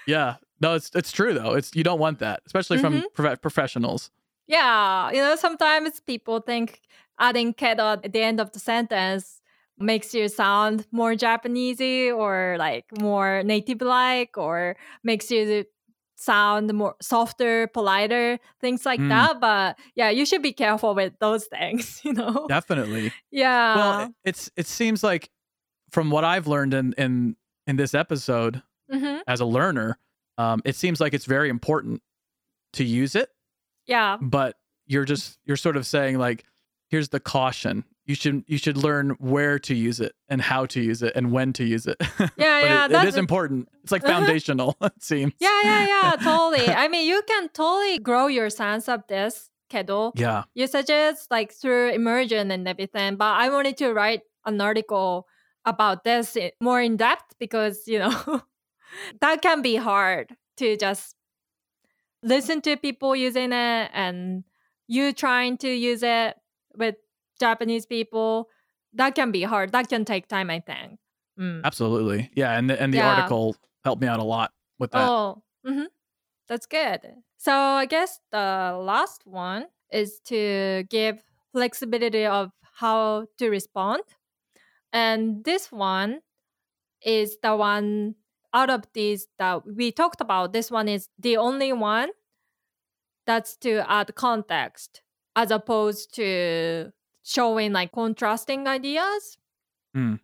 yeah. No, it's it's true though. It's you don't want that, especially from Mm-hmm. prof- professionals. Yeah, you know, sometimes people think adding kedo at the end of the sentence makes you sound more Japanesey or like more native like or makes you sound more softer, politer, things like Mm. that. But yeah, you should be careful with those things, you know? Definitely. Yeah. well, it, it's it seems like from what I've learned in in in this episode hmm as a learner, um, it seems like it's very important to use it, Yeah. but you're just you're sort of saying like, here's the caution. You should you should learn where to use it and how to use it and when to use it. Yeah, yeah, it, it is important. It's like Uh-huh. foundational. It seems. Yeah, yeah, yeah, totally. I mean, you can totally grow your sense of this, kedo. Yeah. you suggest like through immersion and everything. But I wanted to write an article about this more in depth because, you know, that can be hard to just listen to people using it and you trying to use it with Japanese people. That can be hard. That can take time, I think. Mm. Absolutely. Yeah, and the, and the Yeah. article helped me out a lot with that. Oh, hmm that's good. So I guess the last one is to give flexibility of how to respond. And this one is the one out of these that we talked about. This one is the only one that's to add context as opposed to showing like contrasting ideas. Hmm.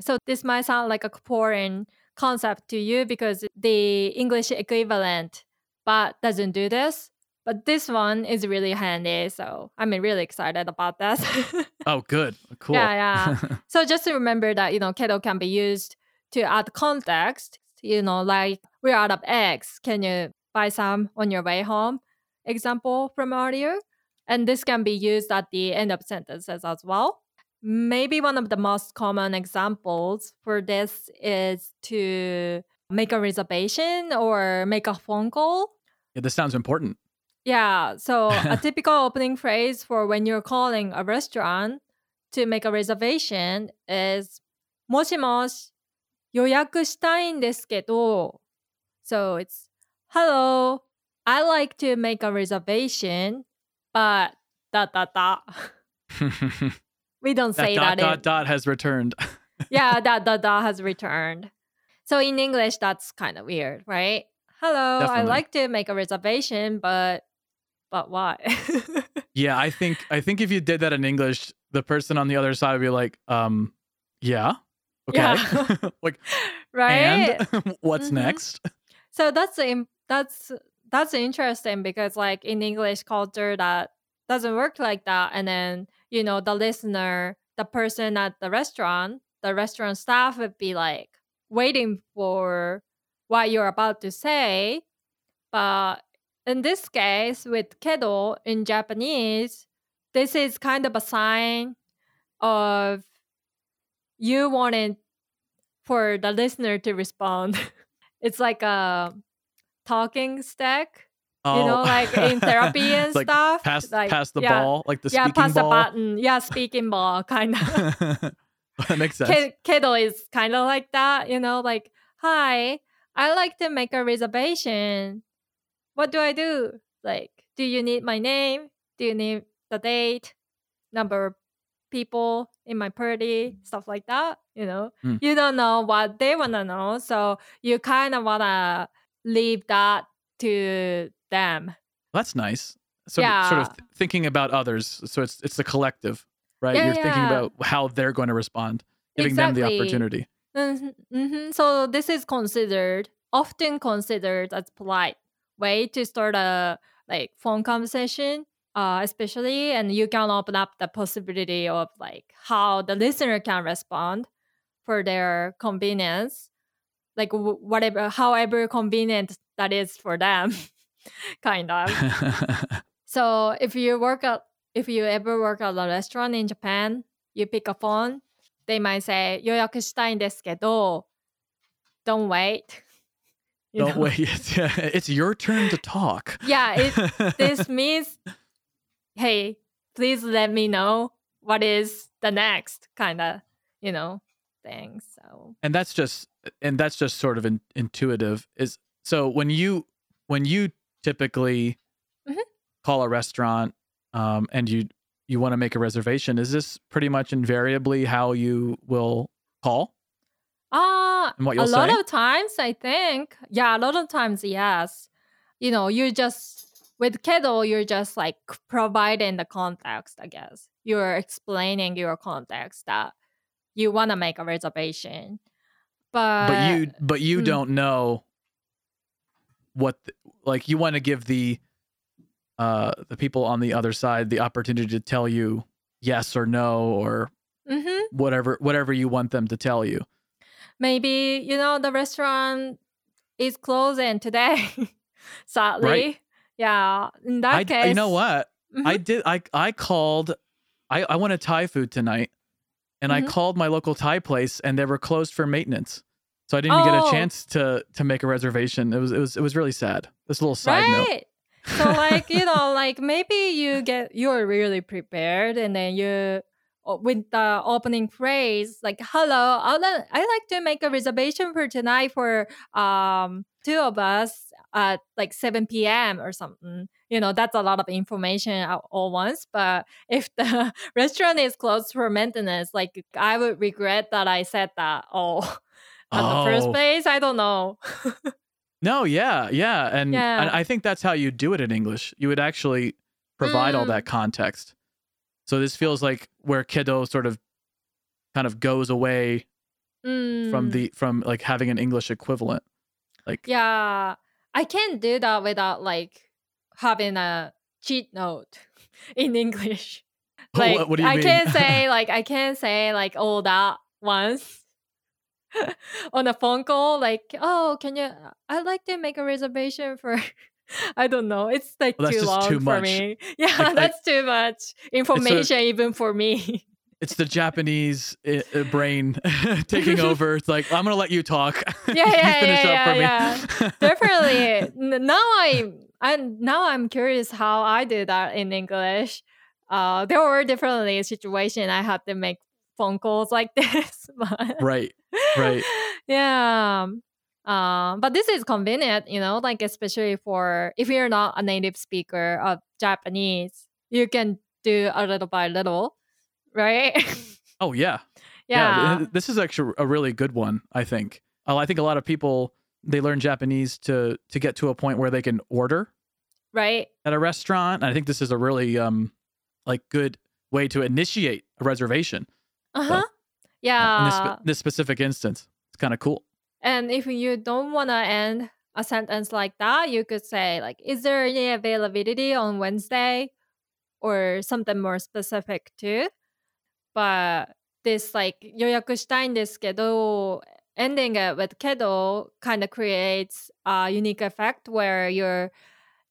So this might sound like a foreign concept to you because the English equivalent but doesn't do this. But this one is really handy. So I'm really excited about this. Oh, good. Cool. Yeah, so just to remember that, you know, kedo can be used to add context. You know, like we're out of eggs. Can you buy some on your way home? Example from earlier. And this can be used at the end of sentences as well. Maybe one of the most common examples for this is to make a reservation or make a phone call. yeah, this sounds important. Yeah, so a typical opening phrase for when you're calling a restaurant to make a reservation is もしもし予約したいんですけど So it's Hello, I like to make a reservation, but dot dot dot. We don't that say dot that. dot dot has returned. yeah, that dot dot has returned. So in English, that's kind of weird, right? Hello, I like to make a reservation, but but why? yeah, I think I think if you did that in English, the person on the other side would be like, um, yeah. Okay. Yeah. like right? and what's Mhm. next? So that's im- that's that's interesting because like in English culture that doesn't work like that and then you know the listener, the person at the restaurant, the restaurant staff would be like waiting for what you're about to say. But in this case with kedo in Japanese, this is kind of a sign of you wanting for the listener to respond. it's like a talking stack You know, like in therapy and Oh. Like, stuff. pass like, pass the yeah, ball, like the yeah, speaking pass ball. the button. Yeah, speaking ball, kind of. that makes sense. Ke- Kedo is kind of like that, you know, like, hi, I like to make a reservation. What do I do? Like, do you need my name? Do you need the date, number of people in my party, stuff like that? You know, Mm. you don't know what they want to know. So you kind of want to leave that to them. That's nice. So of, sort of th- thinking about others. So it's it's the collective, right? Yeah, You're thinking about how they're going to respond, giving them the Exactly. opportunity. hmm So this is considered often considered as polite way to start a like phone conversation, uh, especially, and you can open up the possibility of like how the listener can respond for their convenience, like w- whatever, however convenient that is for them, kind of. So if you work at if you ever work at a restaurant in Japan, you pick a phone, they might say 予約したいんですけど don't wait. You Don't know? wait. It's, it's your turn to talk. Yeah, it, this means hey, please let me know what is the next kind of, you know, thing. So and that's just and that's just sort of in, intuitive is so when you when you typically Mhm. call a restaurant um, and you you want to make a reservation is this pretty much invariably how you will call what a lot say? of times I think, yeah, a lot of times, yes. You know, you just with Kedo, you're just like providing the context. I guess you're explaining your context that you want to make a reservation, but but you but you mm. don't know what the, like you want to give the uh the people on the other side the opportunity to tell you yes or no or Mhm. whatever whatever you want them to tell you maybe you know the restaurant is closing today. Sadly, yeah. In that I, case, you know what I Mhm. did. I I called. I I wanted Thai food tonight, and I Mhm. called my local Thai place, and they were closed for maintenance. So I didn't even get Oh. a chance to to make a reservation. It was it was it was really sad. This little side note. so like you know like maybe you get you're really prepared and then you with the opening phrase like hello i would i like to make a reservation for tonight for um two of us at like 7 p.m or something you know that's a lot of information at all once but if the restaurant is closed for maintenance like i would regret that i said that all at the first Oh. place i don't know No, yeah, yeah, and, Yeah. and I think that's how you do it in English. You would actually provide all Mm. that context. So this feels like where kedo sort of kind of goes away from Mm. the from like having an English equivalent. Like Yeah, I can't do that without like having a cheat note in English. Like what do you I mean? can't say like I can't say like all that once on a phone call. Like, oh, can you? I'd like to make a reservation for. I don't know. It's like Well, too long too for much. me. Yeah, Like- like- that's too much information even for me. It's the Japanese uh, uh, brain taking over. It's like I'm gonna let you talk. Yeah, you yeah, finish yeah, up for yeah, me. definitely now i i now i'm curious how i do that in english uh there were definitely situations i had to make phone calls like this but right, right. yeah um but this is convenient you know like especially for if you're not a native speaker of japanese you can do a little by little right Oh yeah. yeah th- This is actually a really good one. I think. Uh, I think a lot of people they learn Japanese to to get to a point where they can order right at a restaurant. And I think this is a really um like good way to initiate a reservation. uh-huh uh, yeah in this spe- this specific instance, it's kind of cool. And if you don't want to end a sentence like that, you could say like, "Is there any availability on Wednesday?" or something more specific too But this like 予約したいんですけど ending it with けど kind of creates a unique effect where you're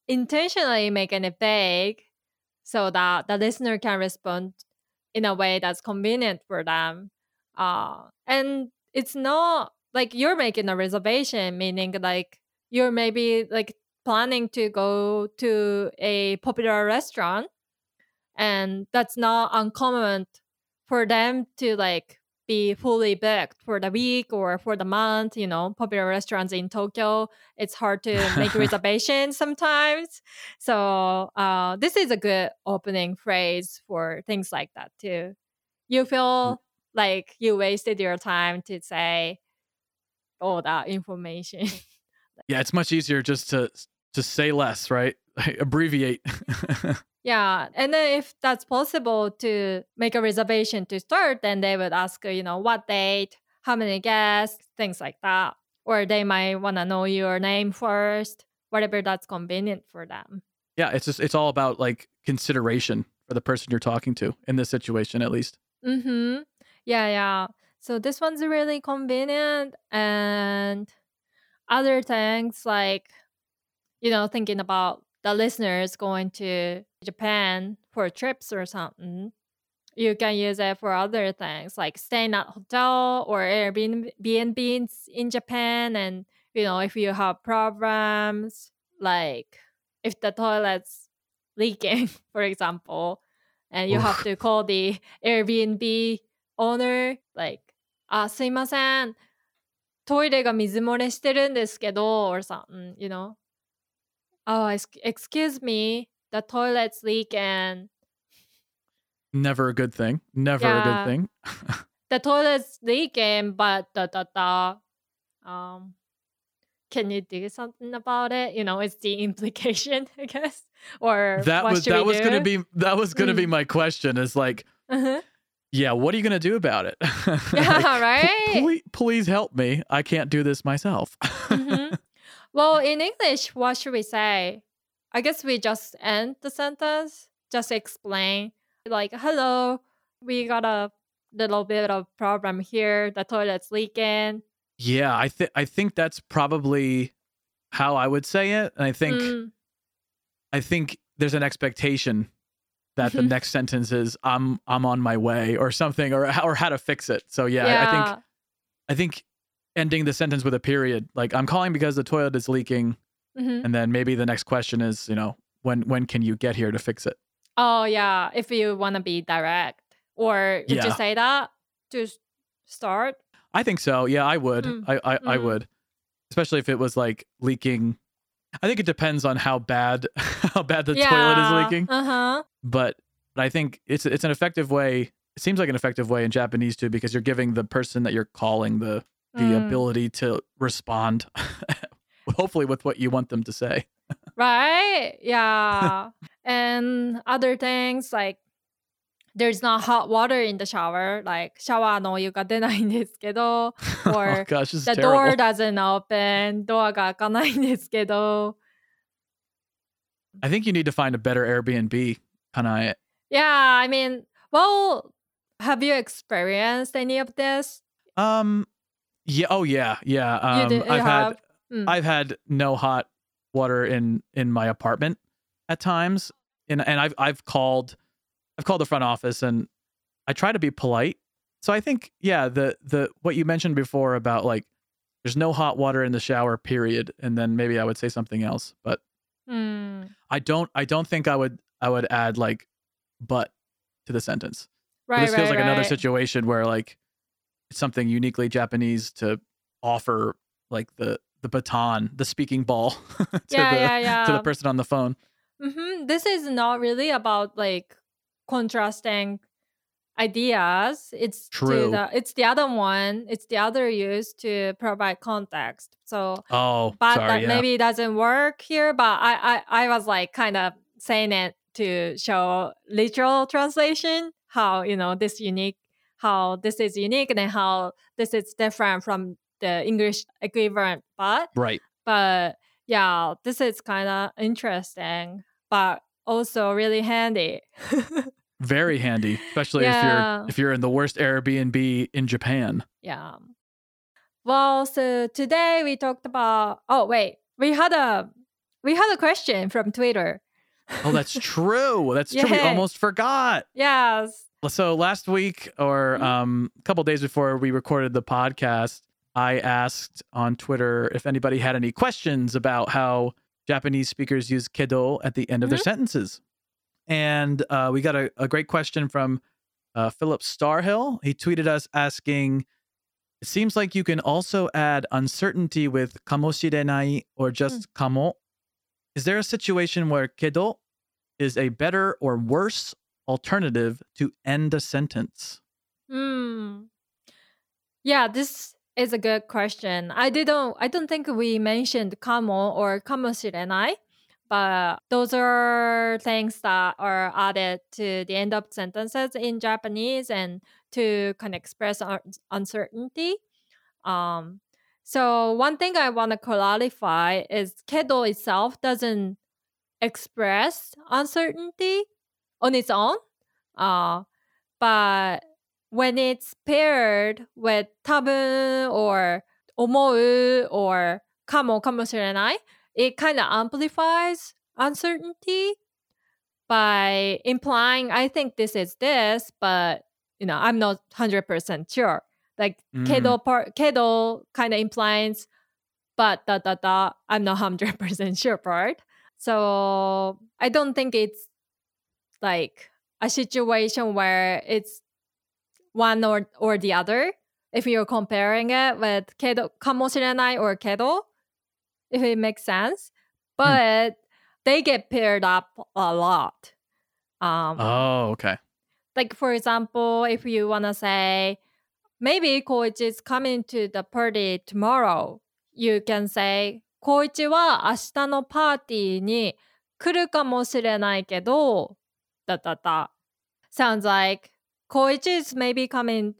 intentionally making it vague so that the listener can respond in a way that's convenient for them. Uh, and it's not like you're making a reservation, meaning like you're maybe like planning to go to a popular restaurant and that's not uncommon for them to like be fully booked for the week or for the month you know popular restaurants in tokyo it's hard to make reservations sometimes. So uh, this is a good opening phrase for things like that too. You feel like you wasted your time to say all that information. Yeah it's much easier just to to say less right? Abbreviate Yeah, and then if that's possible to make a reservation to start, then they would ask, you know, what date, how many guests, things like that. Or they might want to know your name first, whatever that's convenient for them. Yeah, it's just it's all about like consideration for the person you're talking to in this situation at least. Mm hmm. Yeah, yeah. So this one's really convenient and other things like you know thinking about the listeners going to Japan for trips or something, you can use it for other things like staying at hotel or Airbnb in Japan. And you know, if you have problems, like if the toilet's leaking, for example, and you have to call the Airbnb owner, like, あ、すいません。トイレが水漏れしてるんですけど、or something, you know? Oh, excuse me, the toilet's leak and Never a good thing. Never yeah. a good thing. the toilet's leak leaking, but da da da. Um, can you do something about it? You know, it's the implication, I guess. Or that was that was do? gonna be that was gonna mm. be my question. Is like, uh-huh. yeah, what are you gonna do about it? yeah, like, right. Please, please help me. I can't do this myself. mm-hmm. Well, in English, what should we say? I guess we just end the sentence, just explain, like, hello, we got a little bit of problem here. The toilet's leaking. Yeah, I think I think that's probably how I would say it. And I think mm. I think there's an expectation that the next sentence is I'm I'm on my way or something or or how to fix it. So yeah, yeah. I think I think ending the sentence with a period. Like I'm calling because the toilet is leaking, mm-hmm. and then maybe the next question is, you know, when when can you get here to fix it? Oh yeah, if you want to be direct, or would yeah. you say that to start? I think so. Yeah, I would. Mm. I I, mm. I would, especially if it was like leaking. I think it depends on how bad how bad the yeah. toilet is leaking. Uh huh. But I think it's it's an effective way. It seems like an effective way in Japanese too, because you're giving the person that you're calling the the mm. ability to respond hopefully with what you want them to say. right? Yeah. and other things like there's not hot water in the shower, like shower no you got or oh, gosh, the terrible. door doesn't open, door I think you need to find a better Airbnb, Kanae. Yeah, I mean, well, have you experienced any of this? Um yeah, oh yeah, yeah. Um, I've have? had mm. I've had no hot water in in my apartment at times, and and I've I've called I've called the front office and I try to be polite. So I think yeah the the what you mentioned before about like there's no hot water in the shower period, and then maybe I would say something else, but mm. I don't I don't think I would I would add like but to the sentence. Right. this right, feels like right. another situation where like it's something uniquely Japanese to offer like the the baton, the speaking ball to yeah, the yeah, yeah. to the person on the phone. Mm-hmm. This is not really about like contrasting ideas. It's true. The, it's the other one. It's the other use to provide context. So oh, but sorry, that yeah. maybe it doesn't work here. But I, I I was like kind of saying it to show literal translation how you know this unique how this is unique and how this is different from the English equivalent. But right, but yeah, this is kind of interesting, but also really handy. Very handy, especially yeah. if you're if you're in the worst Airbnb in Japan. Yeah. Well, so today we talked about. Oh wait, we had a we had a question from Twitter. Oh, that's true. That's true. We almost forgot. Yes. So last week or mm-hmm. um, a couple days before we recorded the podcast, I asked on Twitter if anybody had any questions about how Japanese speakers use kedo at the end of their Mhm. sentences. And uh, we got a, a great question from uh, Philip Starhill. He tweeted us asking, It seems like you can also add uncertainty with kamoshirenai or just kamo. Is there a situation where kedo is a better or worse alternative to end a sentence? Hmm. Yeah, this is a good question. I didn't I don't think we mentioned kamo or kamoshirenai, but those are things that are added to the end of sentences in Japanese and to kind of express uncertainty. Um so one thing I want to clarify is kedo itself doesn't express uncertainty on its own. Uh, but when it's paired with 多分 or 思う or かもかもしれない it kind of amplifies uncertainty by implying I think this is this but you know I'm not 100% sure like Mm. kedo part kedo kind of implies but da da da I'm not 100% sure part so I don't think it's like a situation where it's one or or the other if you're comparing it with kedo かもしれない or kedo if it makes sense but they get paired up a lot um Oh, okay. like for example if you want to say maybe Koichi is coming to the party tomorrow you can say コイチは明日のパーティーに来るかもしれないけどだだだ sounds like Koichi's maybe coming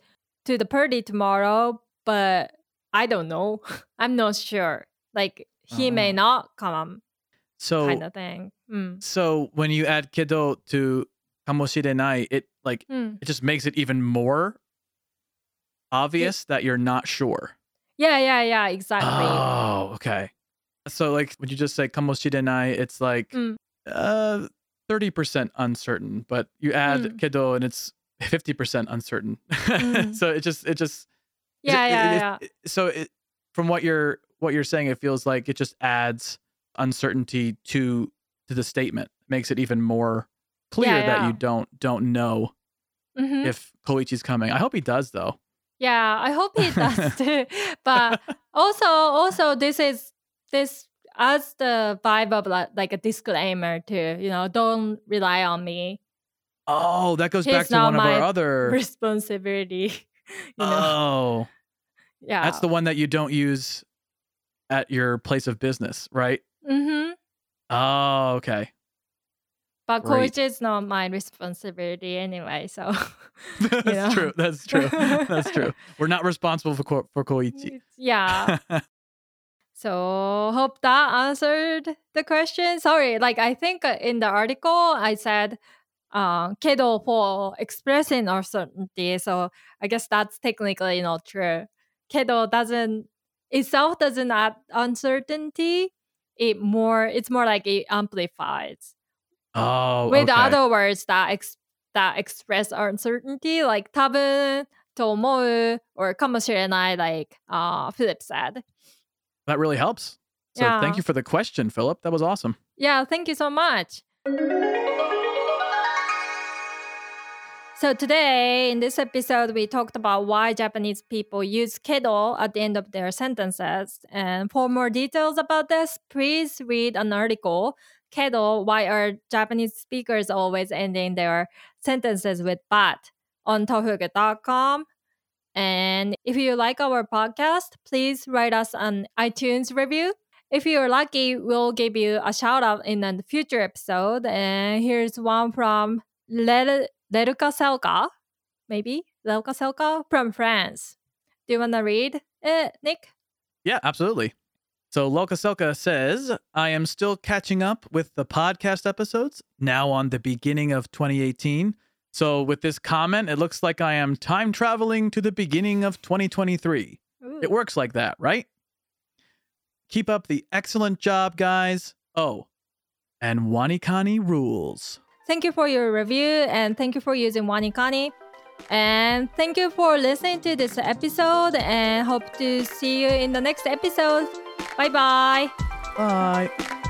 to the party tomorrow, but I don't know. I'm not sure. Like he uh, may oh. not come. So kind of thing. Mm. So when you add kedo to kamoshirenai, it like mm. it just makes it even more obvious that you're not sure. Yeah, yeah, yeah, exactly. Oh, okay. So like would you just say kamoshirenai, it's like mm. uh 30% uncertain, but you add hmm. kedo and it's 50% uncertain. Mm. so it just it just yeah it- yeah it- yeah it- so it, from what you're what you're saying it feels like it just adds uncertainty to to the statement. Makes it even more clear that yeah. you don't don't know Mhm. if Koichi's coming. I hope he does though. Yeah, I hope he does too. But also, also this is this as the vibe of like, like a disclaimer too. You know, don't rely on me. Oh, that goes back to one of our other Responsibility. You know. Oh. yeah. That's the one that you don't use at your place of business, right? Mm-hmm. Oh, okay. But. Koichi is not my responsibility anyway. So That's know? true. That's true. That's true. We're not responsible for Ko- for Koichi. yeah. So hope that answered the question. Sorry, like I think uh, in the article I said uh, kedo for expressing uncertainty. So I guess that's technically not true. Kedo doesn't itself doesn't add uncertainty. It more it's more like it amplifies oh, with okay. other words that ex- that express uncertainty, like 多分と思う or かもしれない, like uh, Philip said. that really helps. So Yeah. thank you for the question, Philip. That was awesome. Yeah, thank you so much. So today in this episode we talked about why Japanese people use kedo at the end of their sentences. And for more details about this, please read an article, Kedo, why are Japanese speakers always ending their sentences with but on tofugu.com. And if you like our podcast, please write us an iTunes review. If you're lucky, we'll give you a shout out in a future episode. And here's one from Lel- Leruka Selka, maybe Leruka Selka from France. Do you want to read it, Nick? Yeah, absolutely. So Loka Selka says, I am still catching up with the podcast episodes, now on the beginning of 2018. So with this comment, it looks like I am time traveling to the beginning of 2023. Ooh. It works like that, right? Keep up the excellent job, guys. Oh, and Wanikani rules. Thank you for your review and thank you for using Wanikani. And thank you for listening to this episode and hope to see you in the next episode. Bye bye. Bye.